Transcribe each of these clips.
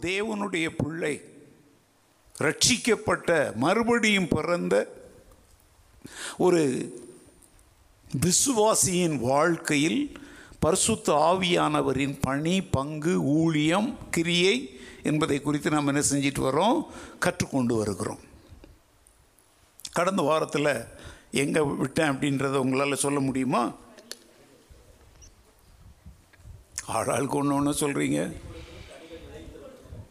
தேவனுடைய பிள்ளை ரட்சிக்கப்பட்ட மறுபடியும் பிறந்த ஒரு விசுவாசியின் வாழ்க்கையில் பரிசுத்த ஆவியானவரின் பணி பங்கு ஊழியம் கிரியை என்பதை குறித்து நாம் என்ன செஞ்சிட்டு வரோம்? கற்றுக்கொண்டு வருகிறோம். கடந்த வாரத்தில் எங்கே விட்டேன் அப்படின்றத உங்களால் சொல்ல முடியுமா? ஆளாளுக்கு ஒன்று ஒன்று சொல்கிறீங்க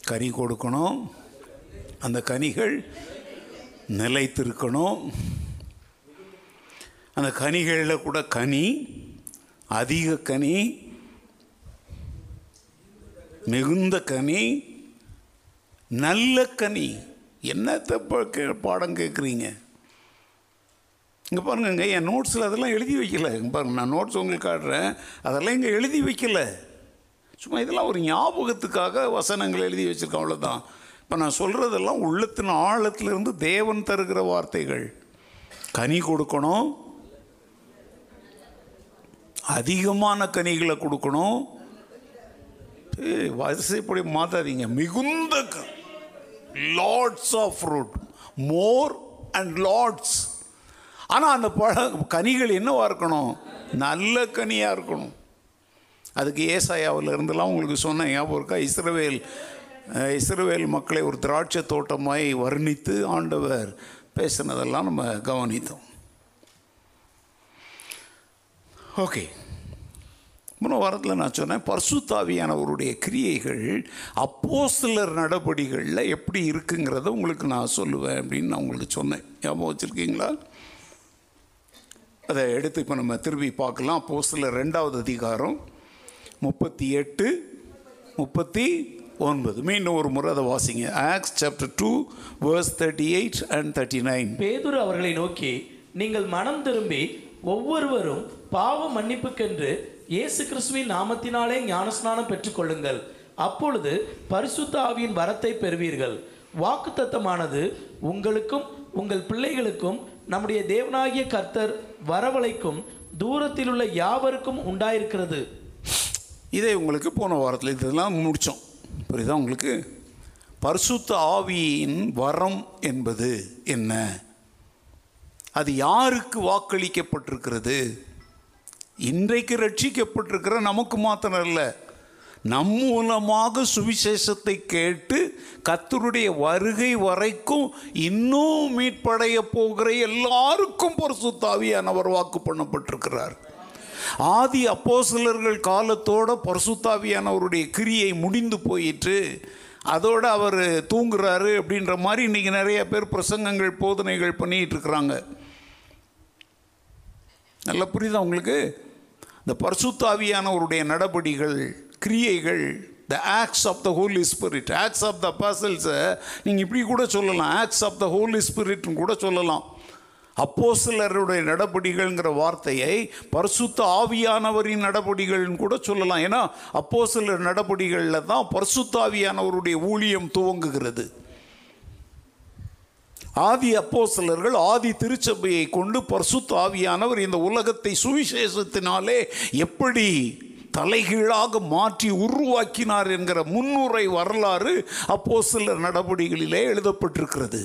கனி கொடுக்கணும். அந்த கனிகள் நிலைத்திருக்கணும். அந்த கனிகளில் கூட கனி அதிக கனி மிகுந்த கனி நல்ல கனி. என்னத்தை கே- பாடம் கேட்குறீங்க இங்கே பாருங்க என் நோட்ஸில் அதெல்லாம் எழுதி வைக்கல. இங்கே பாருங்க நான் நோட்ஸ் உங்களுக்கு காட்டுறேன். அதெல்லாம் இங்கே எழுதி வைக்கல. சும்மா இதெல்லாம் ஒரு ஞாபகத்துக்காக வசனங்கள் எழுதி வச்சிருக்கேன் அவ்வளோதான் இப்போ நான் சொல்கிறதெல்லாம் உள்ளத்தின் ஆழத்திலிருந்து தேவன் தருகிற வார்த்தைகள். கனி கொடுக்கணும். அதிகமான கனிகளை கொடுக்கணும். வரிசைப்படி மாத்தாதீங்க. மிகுந்த lots of fruit more and lots ஆனால் அந்த பழ கனிகள் என்னவாக இருக்கணும்? நல்ல கனியாக இருக்கணும். அதுக்கு ஏசாயாவில் இருந்தெல்லாம் உங்களுக்கு சொன்னேன் ஞாபகம் இருக்கா? இஸ்ரவேல் இஸ்ரவேல் மக்களை ஒரு திராட்சை தோட்டமாய் வர்ணித்து ஆண்டவர் பேசினதெல்லாம் நம்ம கவனித்தோம். ஓகே. முன்ன வாரத்தில் நான் சொன்னேன் பர்சுத்தாவியானவருடைய கிரியைகள் அப்போஸ்தலர் நடபடிகளில் எப்படி இருக்குங்கிறத உங்களுக்கு நான் சொல்லுவேன் அப்படின்னு நான் உங்களுக்கு சொன்னேன். ஞாபகம் வச்சுருக்கீங்களா? அதை எடுத்து இப்போ நம்ம திரும்பி பார்க்கலாம். அப்போஸ்தலர் ரெண்டாவது அதிகாரம் முப்பத்தி எட்டு முப்பத்தி ஒன்பது. மீண்டும் ஒரு முறை அதை வாசிங்க. Acts chapter two verse thirty eight and thirty nine பேதுரு அவர்களை நோக்கி நீங்கள் மனம் திரும்பி ஒவ்வொருவரும் பாவ மன்னிப்புக்கென்று இயேசு கிறிஸ்துவின் நாமத்தினாலே ஞானஸ்நானம் பெற்றுக்கொள்ளுங்கள். அப்பொழுது பரிசுத்த ஆவியின் வரத்தை பெறுவீர்கள். வாக்குத்தத்தமானது உங்களுக்கும் உங்கள் பிள்ளைகளுக்கும் நம்முடைய தேவனாகிய கர்த்தர் வரவழைக்கும் தூரத்தில் உள்ள யாவருக்கும் உண்டாயிருக்கிறது. இதை உங்களுக்கு போன வாரத்தில் இதெல்லாம் முடித்தோம் புரியுதா உங்களுக்கு? பரிசுத்த ஆவியின் வரம் என்பது என்ன? அது யாருக்கு வாக்களிக்கப்பட்டிருக்கிறது? இன்றைக்கு ரட்சிக்கப்பட்டிருக்கிற நமக்கு மாத்திரம் இல்லை நம் மூலமாக சுவிசேஷத்தை கேட்டு கத்தருடைய வருகை வரைக்கும் இன்னும் மீட்படைய போகிற எல்லாருக்கும் பரிசுத்தாவியானவர் வாக்கு பண்ணப்பட்டிருக்கிறார். ஆதி அப்போசலர்கள் காலத்தோட பரசுத்தாவியானவருடைய கிரியை முடிந்து போயிட்டு அதோடு அவர் தூங்குறாரு அப்படின்ற மாதிரி இன்னைக்கு நிறைய பேர் பிரசங்கங்கள் போதனைகள் பண்ணிகிட்டு இருக்கிறாங்க. நல்லா புரியுதா உங்களுக்கு? இந்த பரிசுத்தாவியானவருடைய நடபடிகள் கிரியைகள் the acts of the holy spirit acts of the பர்சல்ஸை நீங்கள் இப்படி கூட சொல்லலாம். ஆக்ட்ஸ் ஆஃப் த ஹோலி ஸ்பிரிட்னு கூட சொல்லலாம். அப்போஸ்தலருடைய நடபடிகள்ங்கிற வார்த்தையை பரிசுத்த ஆவியானவரின் நடபடிகள்னு கூட சொல்லலாம். ஏன்னா அப்போஸ்தலர் நடபடிகளில் தான் பரிசுத்த ஆவியானவருடைய ஊழியம் துவங்குகிறது. ஆதி அப்போஸ்தலர்கள் ஆதி திருச்சபையை கொண்டு பரிசுத்த ஆவியானவர் இந்த உலகத்தை சுவிசேஷத்தினாலே எப்படி தலைகீழாக மாற்றி உருவாக்கினார் என்கிற முன்னுரை வரலாறு அப்போஸ்தலர் நடபடிகளிலே எழுதப்பட்டிருக்கிறது.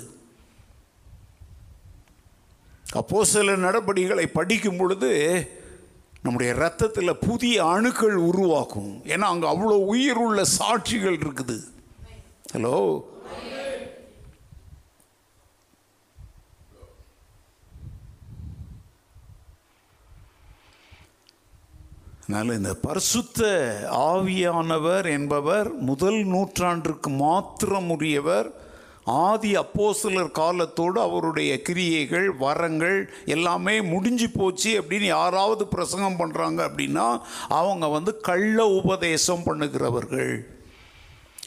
அப்போஸ்தலர் நடபடிகளை படிக்கும் பொழுது நம்முடைய ரத்தத்தில் புதிய அணுக்கள் உருவாகும். ஏன்னா அங்கே அவ்வளோ உயிர் உள்ள சாட்சிகள் இருக்குது. ஹலோ அதனால் இந்த பரிசுத்த ஆவியானவர் என்பவர் முதல் நூற்றாண்டிற்கு மாத்திரம் உரியவர் ஆதி அப்போஸ்தலர் காலத்தோடு அவருடைய கிரியைகள் வரங்கள் எல்லாமே முடிஞ்சு போச்சு அப்படின்னு யாராவது பிரசங்கம் பண்ணுறாங்க அப்படின்னா அவங்க வந்து கள்ள உபதேசம் பண்ணுகிறவர்கள்.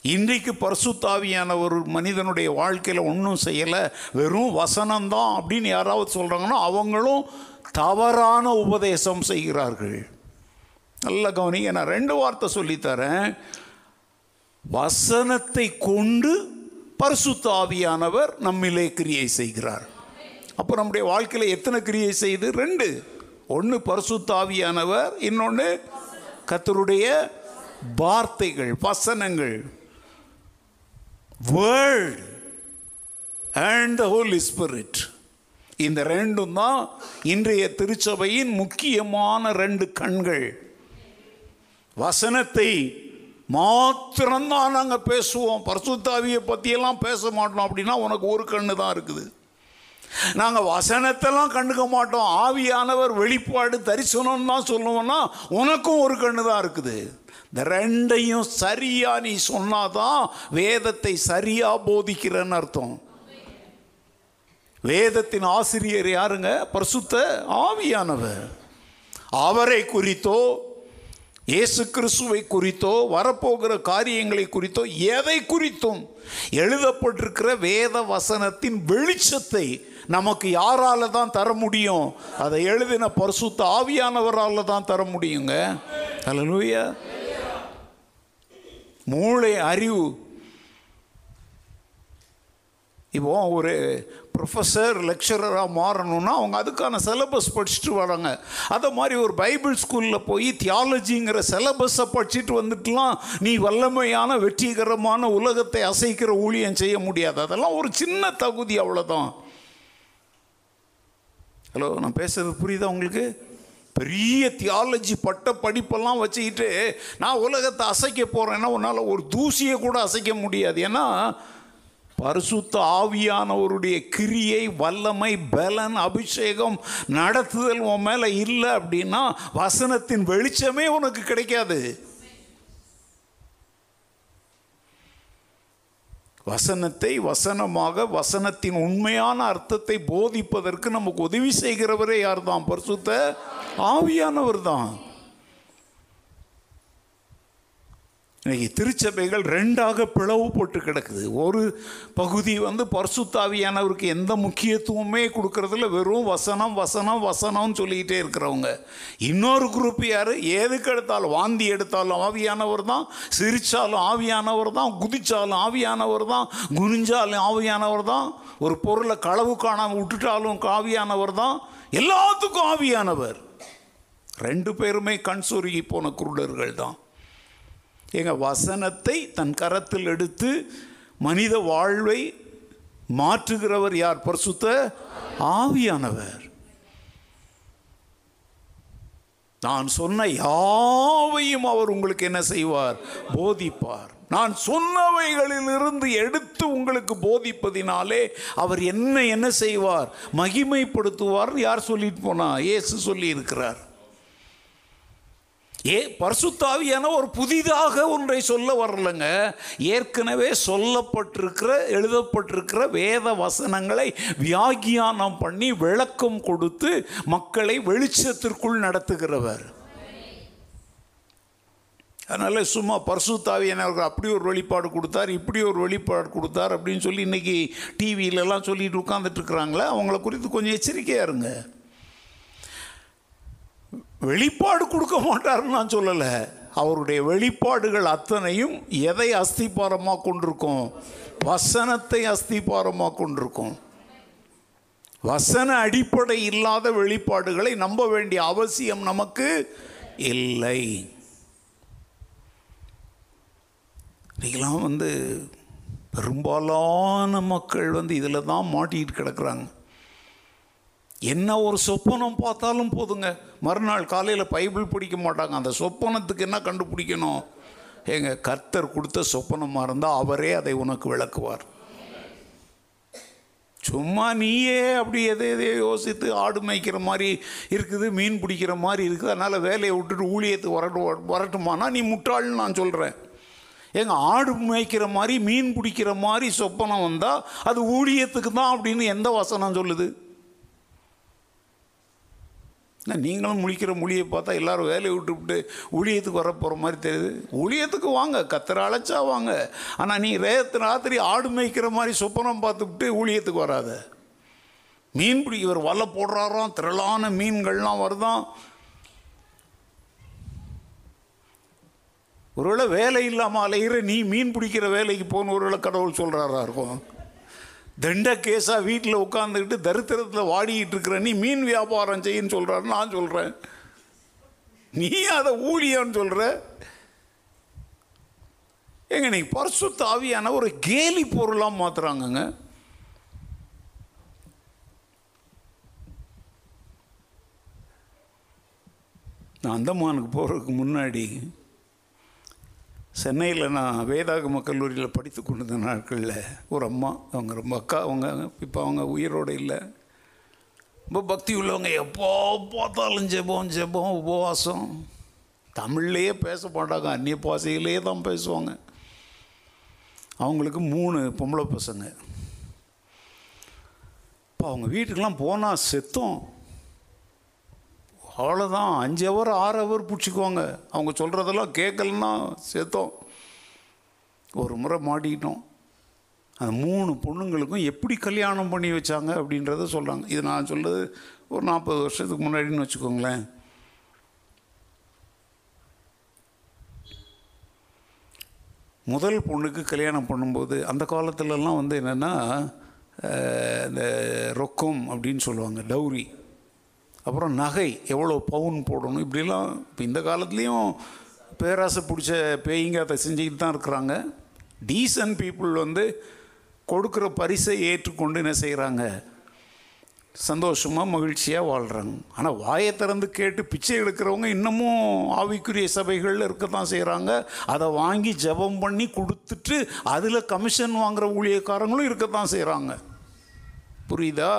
இன்றைக்கு பரிசுத்தாவியான ஒரு மனிதனுடைய வாழ்க்கையில் ஒன்றும் செய்யலை வெறும் வசனம்தான் அப்படின்னு யாராவது சொல்கிறாங்கன்னா அவங்களும் தவறான உபதேசம் செய்கிறார்கள். நல்ல கவனிங்க நான் ரெண்டு வார்த்தை சொல்லித்தரேன். வசனத்தை கொண்டு பரிசுத்த ஆவியானவர் நம்மிலே கிரியை செய்கிறார். அப்போ நம்முடைய வாழ்க்கையில் எத்தனை கிரியை செய்து? ரெண்டு. ஒன்று பரிசுத்த ஆவியானவர் இன்னொன்று கத்தருடைய வார்த்தைகள் வசனங்கள். Word and the holy spirit இந்த ரெண்டும் தான் இன்றைய திருச்சபையின் முக்கியமான ரெண்டு கண்கள். வசனத்தை மாத்திரம்தான் நாங்கள் பேசுவோம். பரிசுத்தாவியை பற்றியெல்லாம் பேச மாட்டோம் அப்படின்னா உனக்கு ஒரு கண்ணு தான் இருக்குது. நாங்கள் வசனத்தெல்லாம் கண்டுக்க மாட்டோம். ஆவியானவர் வெளிப்பாடு தரிசனம் தான் சொல்லுவோம்னா உனக்கும் ஒரு கண்ணு தான் இருக்குது. இந்த ரெண்டையும் சரியாக நீ சொன்னாதான் வேதத்தை சரியாக போதிக்கிறேன்னு அர்த்தம். வேதத்தின் ஆசிரியர் யாருங்க? பரிசுத்த ஆவியானவர். அவரை குறித்தோ இயேசு கிறிஸ்துவை குறித்தோ வரப்போகிற காரியங்களை குறித்தோ எதை குறித்தும் எழுதப்பட்டிருக்கிற வேத வசனத்தின் வெளிச்சத்தை நமக்கு யாரால தான் தர முடியும்? அதை எழுதின பரிசுத்த ஆவியானவரால் தான் தர முடியுங்க. அல்லேலூயா மூளை அறிவு. இப்போ ஒரு ப்ரொஃபஸர் லெக்சரராக மாறணும்னா அவங்க அதுக்கான சிலபஸ் படிச்சுட்டு வராங்க. அதை மாதிரி ஒரு பைபிள் ஸ்கூலில் போய் தியாலஜிங்கிற சிலபஸை படிச்சுட்டு வந்துட்டுலாம் நீ வல்லமையான வெற்றிகரமான உலகத்தை அசைக்கிற ஊழியம் செய்ய முடியாது. அதெல்லாம் ஒரு சின்ன தகுதி அவ்வளோதான் ஹலோ நான் பேசுறது புரியுதா உங்களுக்கு? பெரிய தியாலஜி பட்ட படிப்பெல்லாம் வச்சுக்கிட்டு நான் உலகத்தை அசைக்க போகிறேன்னா உன்னால் ஒரு தூசியை கூட அசைக்க முடியாது. ஏன்னா பரிசுத்த ஆவியானவருடைய கிரியை வல்லமை பலன் அபிஷேகம் நடத்துதல் உன் மேலே இல்லை அப்படின்னா வசனத்தின் வெளிச்சமே உனக்கு கிடைக்காது. வசனத்தை வசனமாக வசனத்தின் உண்மையான அர்த்தத்தை போதிப்பதற்கு நமக்கு உதவி செய்கிறவரே யார் தான் பரிசுத்த ஆவியானவர் தான் இன்றைக்கி திருச்சபைகள் ரெண்டாக பிளவு போட்டு கிடக்குது. ஒரு பகுதி வந்து பர்சுத்தாவியானவருக்கு எந்த முக்கியத்துவமே கொடுக்கறதில்ல. வெறும் வசனம் வசனம் வசனம்னு சொல்லிக்கிட்டே இருக்கிறவங்க. இன்னொரு குரூப் யார்? எதுக்கு எடுத்தாலும் வாந்தி எடுத்தாலும் ஆவியானவர் தான் சிரிச்சாலும் ஆவியானவர் தான் குதிச்சாலும் ஆவியானவர் தான் குனிஞ்சாலும் ஆவியானவர் தான் ஒரு பொருளை களவு காணாமல் விட்டுட்டாலும் ஆவியானவர் தான். எல்லாத்துக்கும் ஆவியானவர். ரெண்டு பேருமே கண் சொருகி போன குருடர்கள் தான். எங்க வசனத்தை தன் கரத்தில் எடுத்து மனித வாழ்வை மாற்றுகிறவர் யார்? பரிசுத்த ஆவியானவர். நான் சொன்ன யாவையும் அவர் உங்களுக்கு என்ன செய்வார்? போதிப்பார். நான் சொன்னவைகளிலிருந்து எடுத்து உங்களுக்கு போதிப்பதினாலே அவர் என்ன என்ன செய்வார்? மகிமைப்படுத்துவார் யார் சொல்லிட்டு போனா? இயேசு சொல்லி இருக்கிறார் ஏ பர்சுத்தாவியான ஒரு புதிதாக ஒன்றை சொல்ல வரலங்க. ஏற்கனவே சொல்லப்பட்டிருக்கிற எழுதப்பட்டிருக்கிற வேத வசனங்களை வியாகியானம் பண்ணி விளக்கம் கொடுத்து மக்களை வெளிச்சத்திற்குள் நடத்துகிறவர். அதனால் சும்மா பரிசுத்தாவியானவர்கள் அப்படி ஒரு வெளிப்பாடு கொடுத்தார் இப்படி ஒரு வெளிப்பாடு கொடுத்தார் அப்படின்னு சொல்லி இன்னைக்கு டிவியிலலாம் சொல்லிட்டு உட்காந்துட்டு இருக்கிறாங்களே அவங்கள குறித்து கொஞ்சம் எச்சரிக்கையாக இருங்க. வெளிப்பாடு கொடுக்க மாட்டாருன்னு நான் சொல்லலை. அவருடைய வெளிப்பாடுகள் அத்தனையும் எதை அஸ்திபாரமாக கொண்டிருக்கும்? வசனத்தை அஸ்திபாரமாக கொண்டிருக்கும். வசன அடிப்படை இல்லாத வெளிப்பாடுகளை நம்ப வேண்டிய அவசியம் நமக்கு இல்லை. இன்னைக்கெல்லாம் வந்து பெரும்பாலான மக்கள் வந்து இதில் தான் மாட்டிகிட்டு கிடக்குறாங்க. என்ன ஒரு சொப்பனம் பார்த்தாலும் போதுங்க. மறுநாள் காலையில் பைபிள் பிடிக்க மாட்டாங்க. அந்த சொப்பனத்துக்கு என்ன கண்டுபிடிக்கணும்? எங்கள் கர்த்தர் கொடுத்த சொப்பனமாக இருந்தால் அவரே அதை உனக்கு விளக்குவார். சும்மா நீயே அப்படி எதை எதையோ யோசித்து ஆடு மேய்க்கிற மாதிரி இருக்குது மீன் பிடிக்கிற மாதிரி இருக்குது. அதனால் வேலையை விட்டுட்டு ஊழியத்துக்கு வரட்டு வரட்டுமானா நீ முட்டாள்னு நான் சொல்கிறேன் ஏங்க ஆடு மேய்க்கிற மாதிரி மீன் பிடிக்கிற மாதிரி சொப்பனம் வந்தால் அது ஊழியத்துக்கு தான் அப்படின்னு எந்த வசனம் சொல்லுது? என்ன நீங்களும் முழிக்கிற மொழியை பார்த்தா எல்லோரும் வேலையை விட்டுவிட்டு ஊழியத்துக்கு வர போகிற மாதிரி தெரியுது. ஊழியத்துக்கு வாங்க கத்திர அழைச்சா வாங்க. ஆனால் நீ ரேத்து ராத்திரி ஆடு மேய்க்கிற மாதிரி சொப்பனம் பார்த்துக்கிட்டு ஊழியத்துக்கு வராத. மீன் பிடி இவர் வலை போடுறாராம் திரளான மீன்கள்லாம் வருதான். ஒருவேளை வேலை இல்லாமல் அலைகிற நீ மீன் பிடிக்கிற வேலைக்கு போகணும் ஒருவேளை கடவுள் சொல்கிறாரா இருக்கும்? தண்ட கேஸாக வீட்டில் உட்காந்துக்கிட்டு தரித்திரத்தில் வாடிக்கிட்டு இருக்கிற நீ மீன் வியாபாரம் செய்யுன்னு சொல்கிறாரு நான் சொல்கிறேன் நீ அதை ஊழியான்னு சொல்கிற ஏங்க நீ பர்சு தாவியான ஒரு கேலி பொருளாக மாத்துறாங்கங்க. நான் அந்தமானுக்கு போகிறதுக்கு முன்னாடி சென்னையில் நான் வேதாகம கல்லூரியில் படித்து கொண்டிருந்த நாட்களில் ஒரு அம்மா அவங்க ரொம்ப அக்கா அவங்க இப்போ அவங்க உயிரோடு இல்லை. ரொம்ப பக்தி உள்ளவங்க எப்போ பார்த்தாலும் ஜெபம் ஜெபம் உபவாசம். தமிழ்லேயே பேச மாட்டாங்க அந்நிய பாசையிலே தான் பேசுவாங்க. அவங்களுக்கு மூணு பொம்பளை பசங்க. இப்போ அவங்க வீட்டுக்கெலாம் போனால் செத்தோம். அவ்வளோதான் அஞ்சு ஹவர் ஆறு ஹவர் பிடிச்சிக்குவாங்க. அவங்க சொல்கிறதெல்லாம் கேட்கலன்னா சேர்த்தோம் ஒரு முறை மாட்டிக்கிட்டோம். அந்த மூணு பொண்ணுங்களுக்கும் எப்படி கல்யாணம் பண்ணி வச்சாங்க அப்படின்றத சொல்கிறாங்க இது நான் சொல்கிறது ஒரு நாற்பது வருஷத்துக்கு முன்னாடின்னு வச்சுக்கோங்களேன். முதல் பொண்ணுக்கு கல்யாணம் பண்ணும்போது அந்த காலத்துலலாம் வந்து என்னென்னா இந்த ரொக்கம் அப்படின்னு சொல்லுவாங்க டௌரி. அப்புறம் நகை எவ்வளோ பவுன் போடணும் இப்படிலாம் இப்போ இந்த காலத்துலேயும் பேராசை பிடிச்ச பேய்ங்க அதை செஞ்சுக்கிட்டு தான் இருக்கிறாங்க. டீசன்ட் பீப்புள் வந்து கொடுக்குற பரிசை ஏற்றுக்கொண்டு என்ன செய்கிறாங்க சந்தோஷமாக மகிழ்ச்சியாக வாழ்கிறாங்க ஆனால் வாயை திறந்து கேட்டு பிச்சை எடுக்கிறவங்க இன்னமும் ஆவிக்குரிய சபைகளில் இருக்க தான் செய்கிறாங்க அதை வாங்கி ஜெபம் பண்ணி கொடுத்துட்டு அதில் கமிஷன் வாங்குகிற ஊழியக்காரங்களும் இருக்க தான் செய்கிறாங்க புரியுதா?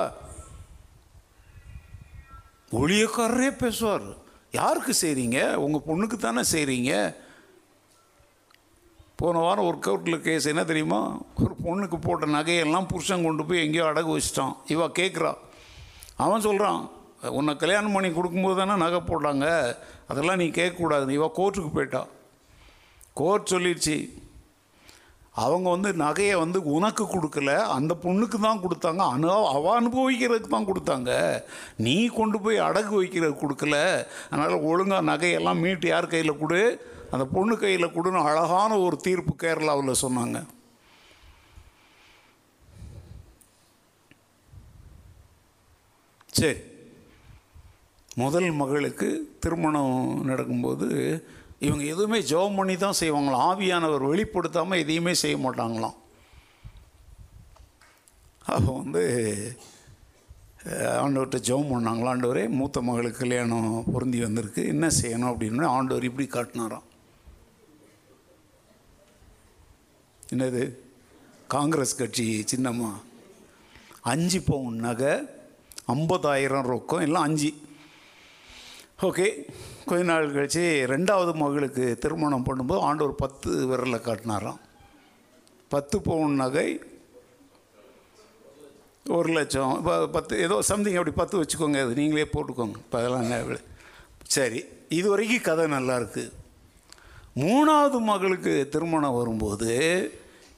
ஊழியக்காரரே பேசுவார். யாருக்கு செய்கிறீங்க உங்கள் பொண்ணுக்கு தானே செய்கிறீங்க போன வாரம் ஒர்க் அவுட்டில் கேஸ் என்ன தெரியுமா? ஒரு பொண்ணுக்கு போட்ட நகையெல்லாம் புருஷன் கொண்டு போய் எங்கேயோ அடகு வச்சிட்டான். இவா கேட்குறா அவன் சொல்கிறான் உன்னை கல்யாணம் பண்ணி கொடுக்கும்போது தானே நகை போட்டாங்க. அதெல்லாம் நீ கேட்கக்கூடாது. இவா கோர்ட்டுக்கு போயிட்டா. கோர்ட் சொல்லிடுச்சு. அவங்க வந்து நகையை வந்து உனக்கு கொடுக்கல அந்த பொண்ணுக்கு தான் கொடுத்தாங்க அனு அவ அனுபவிக்கிறதுக்கு தான் கொடுத்தாங்க. நீ கொண்டு போய் அடகு வைக்கிறதுக்கு கொடுக்கல. அதனால் ஒழுங்காக நகையெல்லாம் மீட்டு யார் கையில் கொடு? அந்த பொண்ணு கையில் கொடுன்னு அழகான ஒரு தீர்ப்பு கேரளாவில் சொன்னாங்க. சரி. முதல் மகளுக்கு திருமணம் நடக்கும்போது இவங்க எதுவுமே ஜெபம் பண்ணி தான் செய்வாங்களாம். ஆவியானவர் வெளிப்படுத்தாமல் எதையுமே செய்ய மாட்டாங்களாம். அப்போ வந்து ஆண்டவர்கிட்ட ஜெபம் பண்ணாங்களா ஆண்டவரே மூத்த மகளுக்கு கல்யாணம் பொருந்தி வந்திருக்கு. என்ன செய்யணும் அப்படின்னு ஆண்டவர் இப்படி காட்டினாராம். என்னது? காங்கிரஸ் கட்சி சின்னம்மா அஞ்சு பவுன் நகை ஐம்பதாயிரம் ரொக்கம் எல்லாம் அஞ்சு. ஓகே. கொஞ்ச நாள் கழித்து ரெண்டாவது மகளுக்கு திருமணம் பண்ணும்போது ஆண்டவர் பத்து விரலை காட்டினாராம். பத்து பவுன் நகை ஒரு லட்சம் இப்போ பத்து ஏதோ சம்திங் அப்படி பத்து வச்சுக்கோங்க அது நீங்களே போட்டுக்கோங்க. இப்போ அதெல்லாம் சரி இது வரைக்கும் கதை நல்லா இருக்குது மூணாவது மகளுக்கு திருமணம் வரும்போது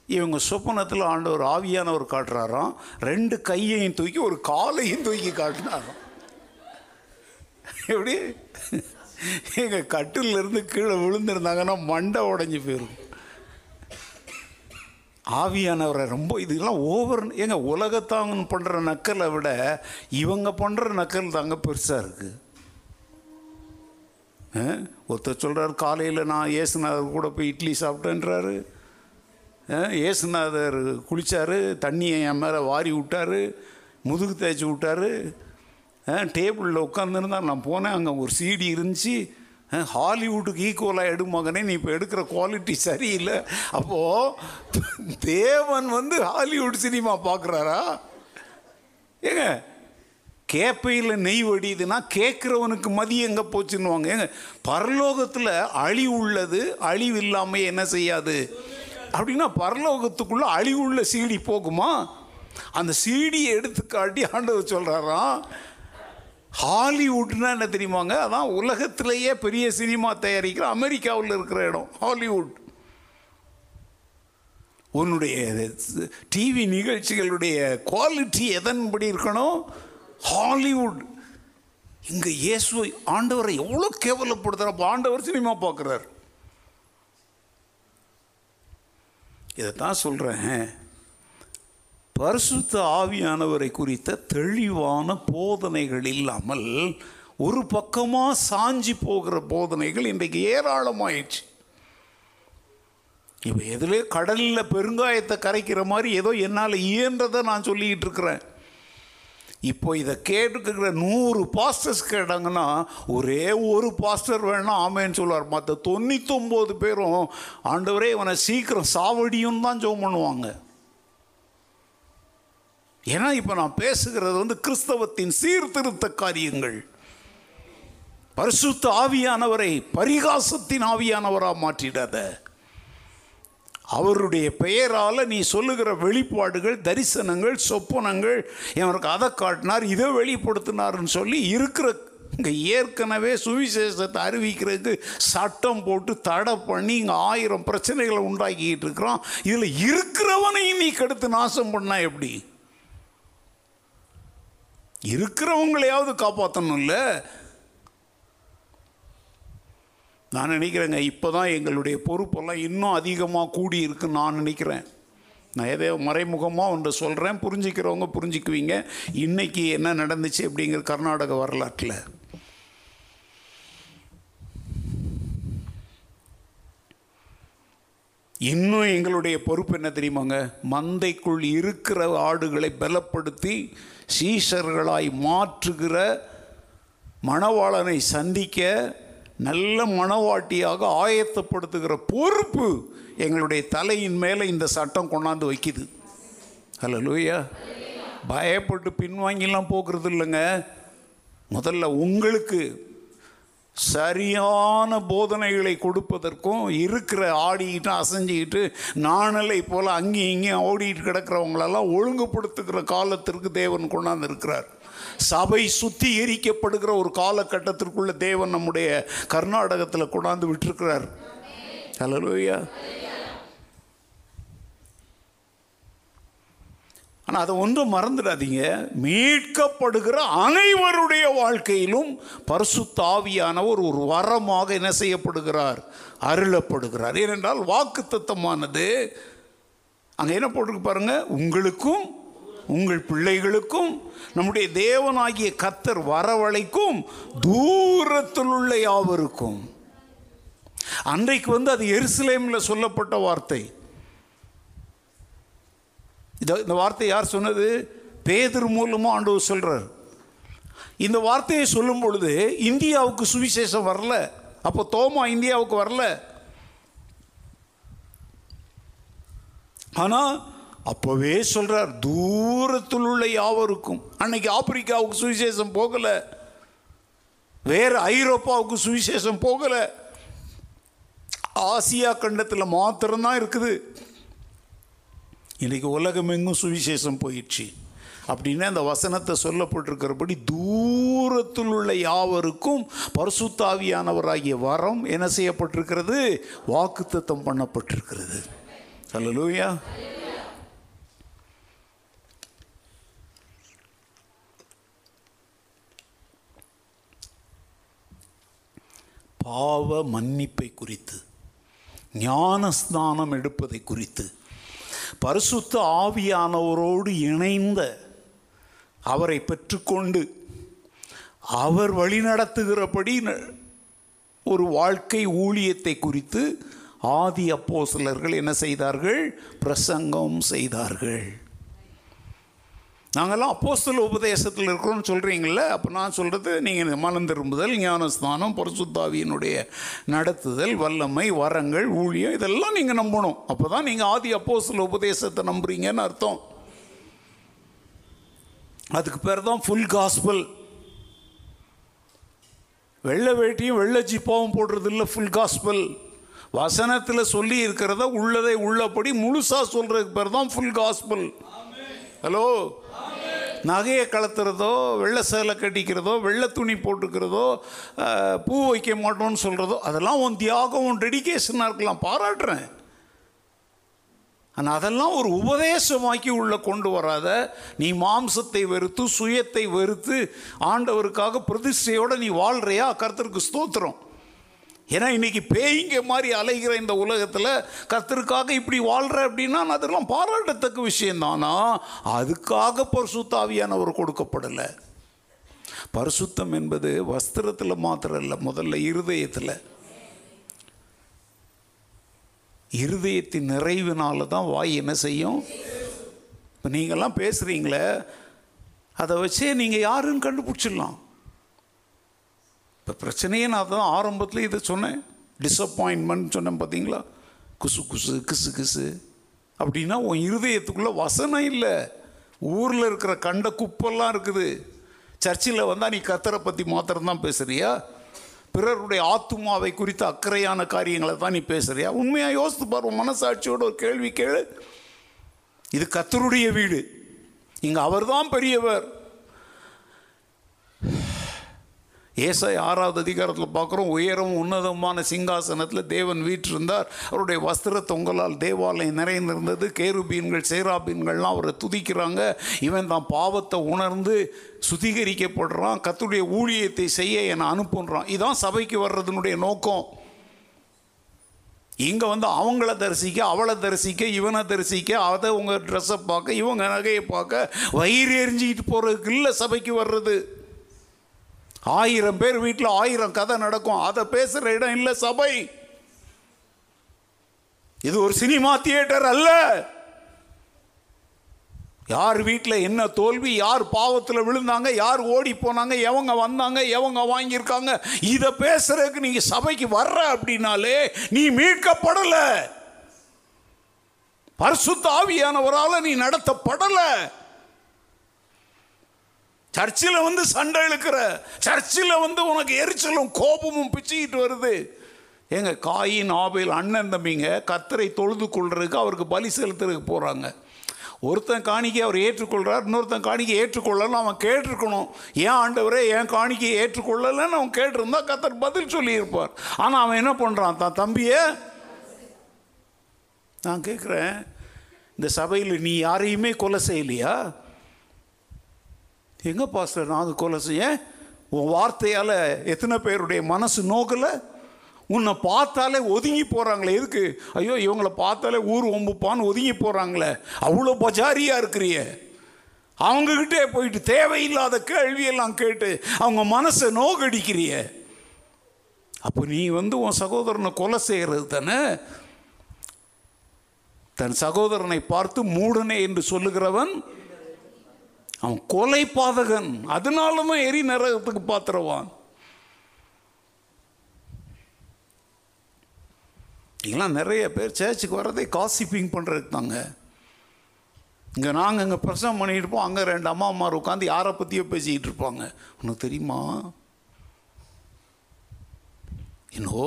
இவங்க சொப்பனத்தில் ஆண்டவர் ஆவியானவர் காட்டுறாராம். ரெண்டு கையையும் தூக்கி ஒரு காலையும் தூக்கி காட்டினாராம். எப்படி? எங்கள் கட்டிலிருந்து கீழே விழுந்துருந்தாங்கன்னா மண்டை உடஞ்சி போயிடும் ஆவியானவரை ரொம்ப இதெல்லாம் ஓவர் ஏங்க உலகத்தாங்க பண்ணுற நக்கலை விட இவங்க பண்ணுற நக்கல் தாங்க பெருசாக இருக்குது ஒருத்தர் சொல்கிறார் காலையில் நான் ஏசுநாதர் கூட போய் இட்லி சாப்பிட்டேன்றாரு. ஏசுநாதர் குளித்தார் தண்ணியை என் மேலே வாரி விட்டாரு முதுகு தேய்ச்சி விட்டாரு. டேபிளில் உட்காந்துருந்தா நான் போனேன் அங்கே ஒரு சீடி இருந்துச்சு. ஹாலிவுட்டுக்கு ஈக்குவலாக எடு மகனே நீ இப்போ எடுக்கிற குவாலிட்டி சரியில்லை. அப்போது தேவன் வந்து ஹாலிவுட் சினிமா பார்க்குறாரா ஏங்க கேப்பையில் நெய் வடியுதுன்னா கேட்குறவனுக்கு மதி எங்கே போச்சுன்னுவாங்க. ஏங்க பரலோகத்தில் அழிவு உள்ளது அழிவு இல்லாமல் என்ன செய்யாது? அப்படின்னா பரலோகத்துக்குள்ளே அழிவுள்ள சீடி போகுமா? அந்த சீடியை எடுத்து காட்டி ஆண்டவர் சொல்கிறாராம் ஹாலிவுட்னா என்ன தெரியுமாங்க? அதான் உலகத்திலேயே பெரிய சினிமா தயாரிக்கிற அமெரிக்காவில் இருக்கிற இடம் ஹாலிவுட். உன்னுடைய டிவி நிகழ்ச்சிகளுடைய குவாலிட்டி எதன்படி இருக்கணும்? ஹாலிவுட். இங்கே இயேசு ஆண்டவரை எவ்வளோ கேவலப்படுத்துகிற அப்போ ஆண்டவர் சினிமா பார்க்குறார். இதைத்தான் சொல்கிறேன் பரிசுத்த ஆவியானவரை குறித்த தெளிவான போதனைகள் இல்லாமல் ஒரு பக்கமாக சாஞ்சி போகிற போதனைகள் இன்றைக்கு ஏராளமாயிடுச்சு. இப்போ எதுலே கடலில் பெருங்காயத்தை கரைக்கிற மாதிரி ஏதோ என்னால் இயன்றதை நான் சொல்லிக்கிட்டு இருக்கிறேன். இப்போ இதை கேட்டுக்கிற நூறு பாஸ்டர்ஸ் கேட்டாங்கன்னா ஒரே ஒரு பாஸ்டர் வேணால் ஆமேன்னு சொல்லுவார். மற்ற தொண்ணூத்தொம்பது பேரும் ஆண்டவரே இவனை சீக்கிரம் சாவடியும் தான் ஜோம் பண்ணுவாங்க. ஏன்னா இப்போ நான் பேசுகிறது வந்து கிறிஸ்தவத்தின் சீர்திருத்த காரியங்கள். பரிசுத்த ஆவியானவரை பரிகாசத்தின் ஆவியானவராக மாற்றிடாத. அவருடைய பெயரால் நீ சொல்லுகிற வெளிப்பாடுகள் தரிசனங்கள் சொப்பனங்கள் இவருக்கு அதை காட்டினார் இதை வெளிப்படுத்தினார்னு சொல்லி இருக்கிற இங்கே ஏற்கனவே சுவிசேஷத்தை அறிவிக்கிறதுக்கு சட்டம் போட்டு தடை பண்ணி இங்கே ஆயிரம் பிரச்சனைகளை உண்டாக்கிக்கிட்டு இருக்கிறோம் இதில் இருக்கிறவனையும் நீ கெடுத்து நாசம் பண்ணால் எப்படி? இருக்கிறவங்களையாவது காப்பாற்றணும்ல நான் நினைக்கிறேங்க இப்போ தான் எங்களுடைய பொறுப்பெல்லாம் இன்னும் அதிகமாக கூடி இருக்குன்னு நான் நினைக்கிறேன். நான் ஏதோ மறைமுகமாக ஒன்று சொல்கிறேன் புரிஞ்சுக்கிறவங்க புரிஞ்சுக்குவீங்க. இன்னைக்கு என்ன நடந்துச்சு அப்படிங்கிற கர்நாடக வரலாற்றில். இன்னும் எங்களுடைய பொறுப்பு என்ன தெரியுமாங்க? மந்தைக்குள் இருக்கிற ஆடுகளை பலப்படுத்தி சீசர்களாய் மாற்றுகிற மணவாளனை சந்திக்க நல்ல மணவாட்டியாக ஆயத்தப்படுத்துகிற பொறுப்பு எங்களுடைய தலையின் மேலே இந்த சட்டம் கொண்டாந்து வைக்குது. ஹலோ லூயா பயப்பட்டு பின்வாங்கிலாம் போக்குறது இல்லைங்க முதல்ல உங்களுக்கு சரியான போதனைகளை கொடுப்பதற்கும் இருக்கிற ஆடிக்கிட்டு அசைஞ்சிக்கிட்டு நாணலை போல் அங்கேயும் இங்கேயும் ஓடிட்டு கிடக்கிறவங்களெல்லாம் ஒழுங்குபடுத்துகிற காலத்திற்கு தேவன் கொண்டாந்து இருக்கிறார் சபை சுத்திகரிக்கப்படுகிற ஒரு காலகட்டத்திற்குள்ள தேவன் நம்முடைய கர்நாடகத்தில் கொண்டாந்து விட்டுருக்கிறார். ஹலோயா ஆனால் அதை ஒன்றும் மறந்துடாதீங்க. மீட்கப்படுகிற அனைவருடைய வாழ்க்கையிலும் பரிசுத்தாவியானவர் ஒரு வரமாக என்ன செய்யப்படுகிறார்? அருளப்படுகிறார். ஏனென்றால் வாக்கு தத்தமானது அங்கே என்ன போட்டிருக்கு பாருங்க? உங்களுக்கும் உங்கள் பிள்ளைகளுக்கும் நம்முடைய தேவனாகிய கத்தர் வரவழைக்கும் தூரத்தில் உள்ள யாவருக்கும். அன்றைக்கு வந்து அது எருசலேமில் சொல்லப்பட்ட வார்த்தை. இதை இந்த வார்த்தை யார் சொன்னது? பேதர் மூலமாக ஆண்டவர் சொல்கிறார் இந்த வார்த்தையை சொல்லும் பொழுது இந்தியாவுக்கு சுவிசேஷம் வரல. அப்போ தோமா இந்தியாவுக்கு வரல. ஆனால் அப்போவே சொல்கிறார் தூரத்தில் உள்ள யாவருக்கும். அன்னைக்கு ஆப்பிரிக்காவுக்கு சுவிசேஷம் போகலை. வேறு ஐரோப்பாவுக்கு சுவிசேஷம் போகலை. ஆசியா கண்டத்தில் மாத்திரம்தான் இருக்குது. இன்றைக்கி உலகமெங்கும் சுவிசேஷம் போயிடுச்சு. அப்படின்னு அந்த வசனத்தை சொல்லப்பட்டிருக்கிறபடி தூரத்தில் உள்ள யாவருக்கும் பரிசுத்தாவியானவராகிய வரம் என்ன செய்யப்பட்டிருக்கிறது? வாக்குத்தத்தம் பண்ணப்பட்டிருக்கிறது. சொல்லலூயா பாவ மன்னிப்பை குறித்து ஞானஸ்நானம் எடுப்பதை குறித்து பரிசுத்த ஆவியானவரோடு இணைந்த அவரை பெற்றுக்கொண்டு அவர் வழிநடத்துகிறபடி ந- ஒரு வாழ்க்கை ஊழியத்தை குறித்து ஆதி அப்போ சிலர்கள் என்ன செய்தார்கள்? பிரசங்கம் செய்தார்கள். நாங்கள்லாம் அப்போஸ்தல உபதேசத்தில் இருக்கிறோம்னு சொல்கிறீங்கள அப்போ நான் சொல்கிறது நீங்கள் மனம் திரும்புதல் ஞானஸ்தானம் பரிசுத்தாவியினுடைய நடத்துதல் வல்லமை வரங்கள் ஊழியம் இதெல்லாம் நீங்கள் நம்பணும். அப்போ தான் நீங்கள் ஆதி அப்போஸ்தல உபதேசத்தை நம்புறீங்கன்னு அர்த்தம். அதுக்கு பேர் தான் ஃபுல் காஸ்பல் வெள்ளை வேட்டியும் வெள்ளை ஜிப்பாவும் போடுறது இல்லை ஃபுல் காஸ்பல் வசனத்தில் சொல்லி இருக்கிறத உள்ளதை உள்ளபடி முழுசாக சொல்கிறதுக்கு பேர் தான் ஃபுல் காஸ்பல் ஹலோ? நகையை கலத்துறதோ வெள்ளை சேலை கட்டிக்கிறதோ வெள்ளை துணி போட்டுக்கிறதோ பூ வைக்க மாட்டோம்னு சொல்கிறதோ அதெல்லாம் உன் தியாகம் உன் டெடிக்கேஷனாக இருக்கலாம். பாராட்டுறேன். ஆனால் அதெல்லாம் ஒரு உபதேசமாக்கி உள்ளே கொண்டு வராத நீ மாம்சத்தை வெறுத்து சுயத்தை வெறுத்து ஆண்டவருக்காக பிரதிஷ்டையோடு நீ வாழ்கிறையா கருத்தருக்கு ஸ்தோத்திரம். ஏன்னா இன்னைக்கு பேய்ங்க மாதிரி அலைகிற இந்த உலகத்தில் கத்திற்காக இப்படி வாழ்கிற அப்படின்னா அதெல்லாம் பாராட்டத்தக்க விஷயந்தானா அதுக்காக பரிசுத்தாவியானவர் கொடுக்கப்படலை. பரிசுத்தம் என்பது வஸ்திரத்தில் மாத்திரம் இல்லை முதல்ல இருதயத்தில். இருதயத்தின் நிறைவினால தான் வாய் என்ன செய்யும்? இப்போ நீங்கள்லாம் பேசுகிறீங்களே அதை வச்சே நீங்கள் யாருன்னு கண்டுபிடிச்சிடலாம். இப்போ பிரச்சனையே நான் தான் ஆரம்பத்தில் இதை சொன்னேன். டிசப்பாயின்மெண்ட் சொன்னேன் பார்த்தீங்களா குசு குசு கிசு கிசு. அப்படின்னா உன் இருதயத்துக்குள்ளே வசனம் இல்லை. ஊரில் இருக்கிற கண்ட குப்பெல்லாம் இருக்குது. சர்ச்சில் வந்தால் நீ கத்தரை பற்றி மாத்திரம்தான் தான் பிறருடைய ஆத்துமாவை குறித்த அக்கறையான காரியங்களை தான் நீ பேசுகிறியா உண்மையாக யோசித்து பாரு மனசாட்சியோட ஒரு கேள்வி கேளு. இது கத்தருடைய வீடு. இங்கே அவர்தான் பெரியவர். ஏசாய் ஆறாவது அதிகாரத்தில் பார்க்குறோம் உயரம் உன்னதமான சிங்காசனத்தில் தேவன் வீற்றிருந்தார். அவருடைய வஸ்திர தொங்கலால் தேவாலயம் நிறைந்திருந்தது. கேருபீன்கள் சேராபீன்கள்லாம் அவரை துதிக்கிறாங்க. இவன் தான் பாவத்தை உணர்ந்து சுத்திகரிக்கப்படுறான். கத்துடைய ஊழியத்தை செய்ய என்னை அனுப்புன்றான். இதான் சபைக்கு வர்றதுனுடைய நோக்கம். இங்கே வந்து அவங்கள தரிசிக்க அவளை தரிசிக்க இவனை தரிசிக்க அதை உங்கள் ட்ரெஸ்ஸை பார்க்க இவங்க நகையை பார்க்க வயிறு எரிஞ்சிக்கிட்டு போகிறதுக்கு இல்லை சபைக்கு வர்றது. ஆயிரம் பேர் வீட்டில் ஆயிரம் கதை நடக்கும். அதை பேசுகிற இடம் இல்லை சபை. இது ஒரு சினிமா தியேட்டர் அல்ல. யார் வீட்டில் என்ன தோல்வி யார் பாவத்தில் விழுந்தாங்க யார் ஓடி போனாங்க எவங்க வந்தாங்க எவங்க வாங்கியிருக்காங்க இதை பேசுறதுக்கு நீங்கள் சபைக்கு வர்ற அப்படின்னாலே நீ மீட்கப்படலை. பரிசுத்த ஆவியானவரால் நீ நடத்தப்படலை. சர்ச்சில் வந்து சண்டை இழுக்கிற சர்ச்சில் வந்து உனக்கு எரிச்சலும் கோபமும் பிச்சுக்கிட்டு வருது. ஏங்க காயின் ஆபையில் அண்ணன் தம்பிங்க கத்தரை தொழுது கொள்றதுக்கு அவருக்கு பலி செலுத்துறதுக்கு போகிறாங்க ஒருத்தன் காணிக்கை அவர் ஏற்றுக்கொள்கிறார் இன்னொருத்தன் காணிக்கை ஏற்றுக்கொள்ளலாம் அவன் கேட்டிருக்கணும். ஏன் ஆண்டவரே ஏன் காணிக்கையை ஏற்றுக்கொள்ளலைன்னு அவன் கேட்டிருந்தா கத்தர் பதில் சொல்லியிருப்பார். ஆனால் அவன் என்ன பண்ணுறான் தான் தம்பியை நான் கேட்குறேன் இந்த சபையில் நீ யாரையுமே கொலை செய்யலையா? எங்கே பாஸ்டர் நான் அது கொலை செய்ய. உன் வார்த்தையால் எத்தனை பேருடைய மனசு நோக்கலை உன்னை பார்த்தாலே ஒதுங்கி போகிறாங்களே எதுக்கு? ஐயோ இவங்களை பார்த்தாலே ஊர் ஒம்புப்பான்னு ஒதுங்கி போகிறாங்களே அவ்வளோ பஜாரியாக இருக்கிறிய. அவங்கக்கிட்டே போயிட்டு தேவையில்லாத கேள்வியெல்லாம் கேட்டு அவங்க மனசை நோக்கடிக்கிறிய அப்போ நீ வந்து உன் சகோதரனை கொலை செய்கிறது தானே? தன் சகோதரனை பார்த்து மூடனே என்று சொல்லுகிறவன் அவன் கொலை பாதகன். அதனாலுமே எரி நரகத்துக்கு பாத்திரவான். இதெல்லாம் நிறைய பேர் சேர்ச்சுக்கு வர்றதே காசிப்பிங் பண்ணுறதுக்கு தாங்க இங்கே நாங்கள் இங்கே பிரசவம் பண்ணிட்டு இருப்போம். அங்கே ரெண்டு அம்மா அம்மா உட்காந்து யாரை பற்றியோ பேசிக்கிட்டு இருப்பாங்க. உனக்கு தெரியுமா? என்னோ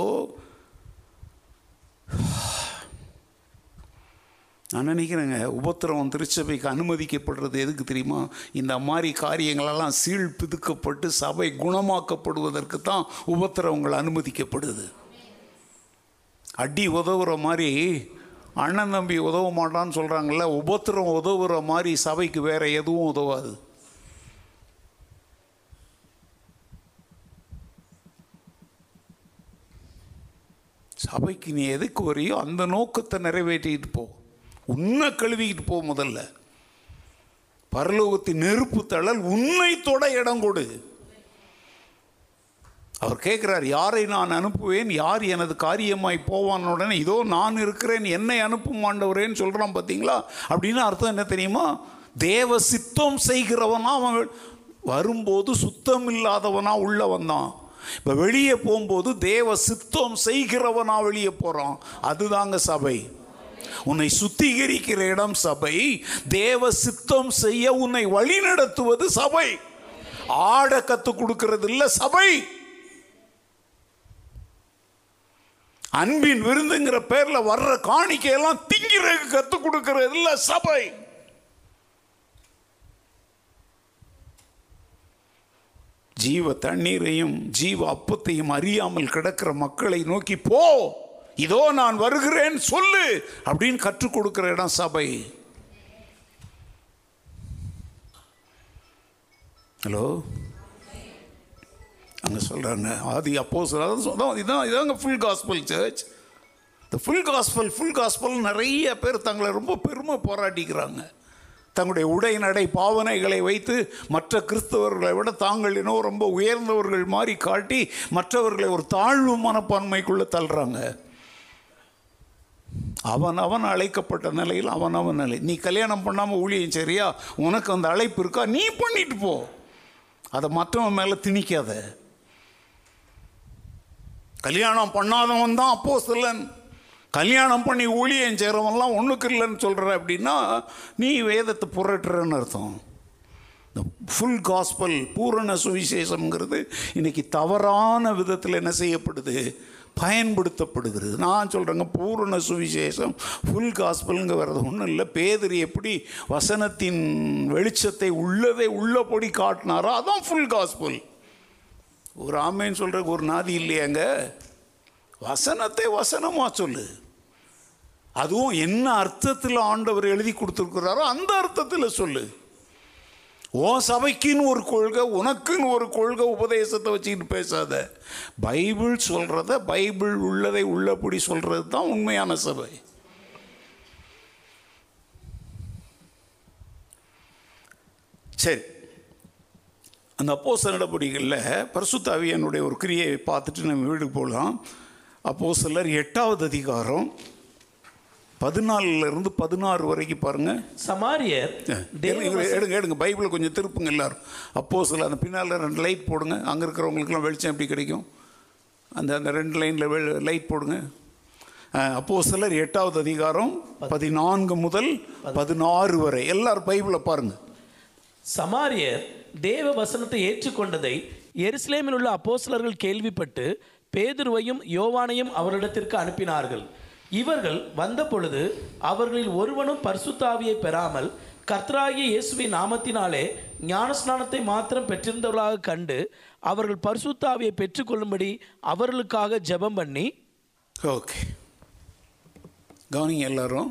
நான் நினைக்கிறேங்க உபத்திரவம் திருச்சபைக்கு அனுமதிக்கப்படுறது எதுக்கு தெரியுமா? இந்த மாதிரி காரியங்களெல்லாம் சீழ் பிதுக்கப்பட்டு சபை குணமாக்கப்படுவதற்கு தான் உபத்திரவங்கள் அனுமதிக்கப்படுது. அடி உதவுற மாதிரி அண்ணன் தம்பி உதவ மாட்டான்னு சொல்கிறாங்கல்ல உபத்திரம் உதவுற மாதிரி சபைக்கு வேற எதுவும் உதவாது. சபைக்கு நீ எதுக்கு வரையோ அந்த நோக்கத்தை நிறைவேற்றிட்டு போ. உன்னை கழுவிக்கிட்டு போ முதல்ல. பரலோகத்தின் நெருப்பு தழல் உன்னை தொட இடம் கொடு. அவர் கேட்குறார் யாரை நான் அனுப்புவேன்? யார் எனது காரியமாய் போவான் உடனே? இதோ நான் இருக்கிறேன் என்னை அனுப்பும் ஆண்டவரேன்னு சொல்கிறான் பார்த்தீங்களா அப்படின்னு அர்த்தம் என்ன தெரியுமா? தேவ சித்தம் செய்கிறவனா அவன் வரும்போது சுத்தம் இல்லாதவனா உள்ள வந்தான். இப்போ வெளியே போகும்போது தேவ சித்தம் செய்கிறவனா வெளியே போகிறான் அதுதாங்க சபை. உன்னை சுத்திகரிக்கிற இடம் சபை. தேவ சித்தம் செய்ய உன்னை வழி நடத்துவது சபை. ஆட கத்து கொடுக்கிறது இல்ல சபை. அன்பின் விருந்துங்கிற பேர்ல வர்ற காணிக்கையெல்லாம் திங்கிறதுக்கு கத்து கொடுக்கிறது இல்ல சபை. ஜீவ தண்ணீரையும் ஜீவ அப்பத்தையும் அறியாமல் கிடக்கிற மக்களை நோக்கி போ. இதோ நான் வருகிறேன் சொல்லு அப்படின்னு கற்றுக் கொடுக்கிற இடம் சபை. ஹலோ? அங்கே சொல்கிறாங்க ஆதி அப்போ அதான் இதான் இதாங்க ஃபுல் காஸ்பல் சர்ச் இந்த ஃபுல் காஸ்பல் ஃபுல் காஸ்பல் நிறைய பேர் தங்களை ரொம்ப பெருமை போராட்டிக்கிறாங்க தங்களுடைய உடை நடை பாவனைகளை வைத்து மற்ற கிறிஸ்தவர்களை விட தாங்கள் இன்னும் ரொம்ப உயர்ந்தவர்கள் மாதிரி காட்டி மற்றவர்களை ஒரு தாழ்வு மனப்பான்மைக்குள்ளே தள்ளுறாங்க. அவன் அவன் அழைக்கப்பட்ட நிலையில் அவன் அவன் நிலை. நீ கல்யாணம் பண்ணாமல் ஊழியம் சரியா உனக்கு அந்த அழைப்பு இருக்கா? நீ பண்ணிட்டு போ. அதை மற்றவன் மேலே திணிக்காத. கல்யாணம் பண்ணாதவன் தான் அப்போ கல்யாணம் பண்ணி ஊழியம் செய்கிறவன்லாம் ஒன்றுக்கு இல்லைன்னு சொல்கிற அப்படின்னா நீ வேதத்தை புரட்டுறன்னு அர்த்தம். இந்த ஃபுல் காஸ்பல் பூரண சுவிசேஷங்கிறது இன்றைக்கி தவறான விதத்தில் என்ன செய்யப்படுது? பயன்படுத்தப்படுகிறது. நான் சொல்கிறேங்க பூரண சுவிசேஷம் ஃபுல் காஸ்பல்ங்க வர்றது ஒன்றும் இல்லை. பேதர் எப்படி வசனத்தின் வெளிச்சத்தை உள்ளதை உள்ளபடி காட்டினாரோ அதான் ஃபுல் காஸ்பல் ஒரு ஆமைன்னு சொல்கிறதுக்கு ஒரு நாதி இல்லையாங்க? வசனத்தை வசனமாக சொல்லு. அதுவும் என்ன அர்த்தத்தில் ஆண்டவர் எழுதி கொடுத்துருக்குறாரோ அந்த அர்த்தத்தில் சொல்லு. ஓ சபைக்குன்னு ஒரு கொள்கை உனக்குன்னு ஒரு கொள்கை உபதேசத்தை வச்சுக்கிட்டு பேசாத. பைபிள் சொல்கிறத பைபிள் உள்ளதை உள்ளபடி சொல்கிறது தான் உண்மையான சபை. சரி. அந்த அப்போச நடவடிக்கைகளில் பரிசுத்தாவியனுடைய ஒரு கிரியை பார்த்துட்டு நம்ம வீட்டுக்கு போகலாம். அப்போ சிலர் எட்டாவது அதிகாரம் பதினாலுல இருந்து பதினாறு வரைக்கும் பாருங்கள் சமாரியர் எடுங்க எடுங்க. பைபிளை கொஞ்சம் திருப்புங்க எல்லாரும். அப்போ சில அந்த பின்னால் ரெண்டு லைட் போடுங்க. அங்கே இருக்கிறவங்களுக்குலாம் வெளிச்சம் எப்படி கிடைக்கும்? அந்த அந்த ரெண்டு லைனில் லைட் போடுங்க. அப்போ சிலர் எட்டாவது அதிகாரம் பதினான்கு முதல் பதினாறு வரை. எல்லாரும் பைபிளை பாருங்க. சமாரியர் தேவ வசனத்தை ஏற்றுக்கொண்டதை எருசலேமில் உள்ள அப்போஸ்தலர்கள் கேள்விப்பட்டு பேதுருவையும் யோவானையும் அவரிடத்திற்கு அனுப்பினார்கள். இவர்கள் வந்தபொழுது அவர்களில் ஒருவனும் பரிசுத்தாவியை பெறாமல் கர்த்தராகிய இயேசுவின் நாமத்தினாலே ஞானஸ்நானத்தை மாத்திரம் பெற்றிருந்தவர்களாக கண்டு அவர்கள் பரிசுத்தாவியை பெற்றுக்கொள்ளும்படி அவர்களுக்காக ஜெபம் பண்ணி ஓகே கவனிங்க எல்லாரும்.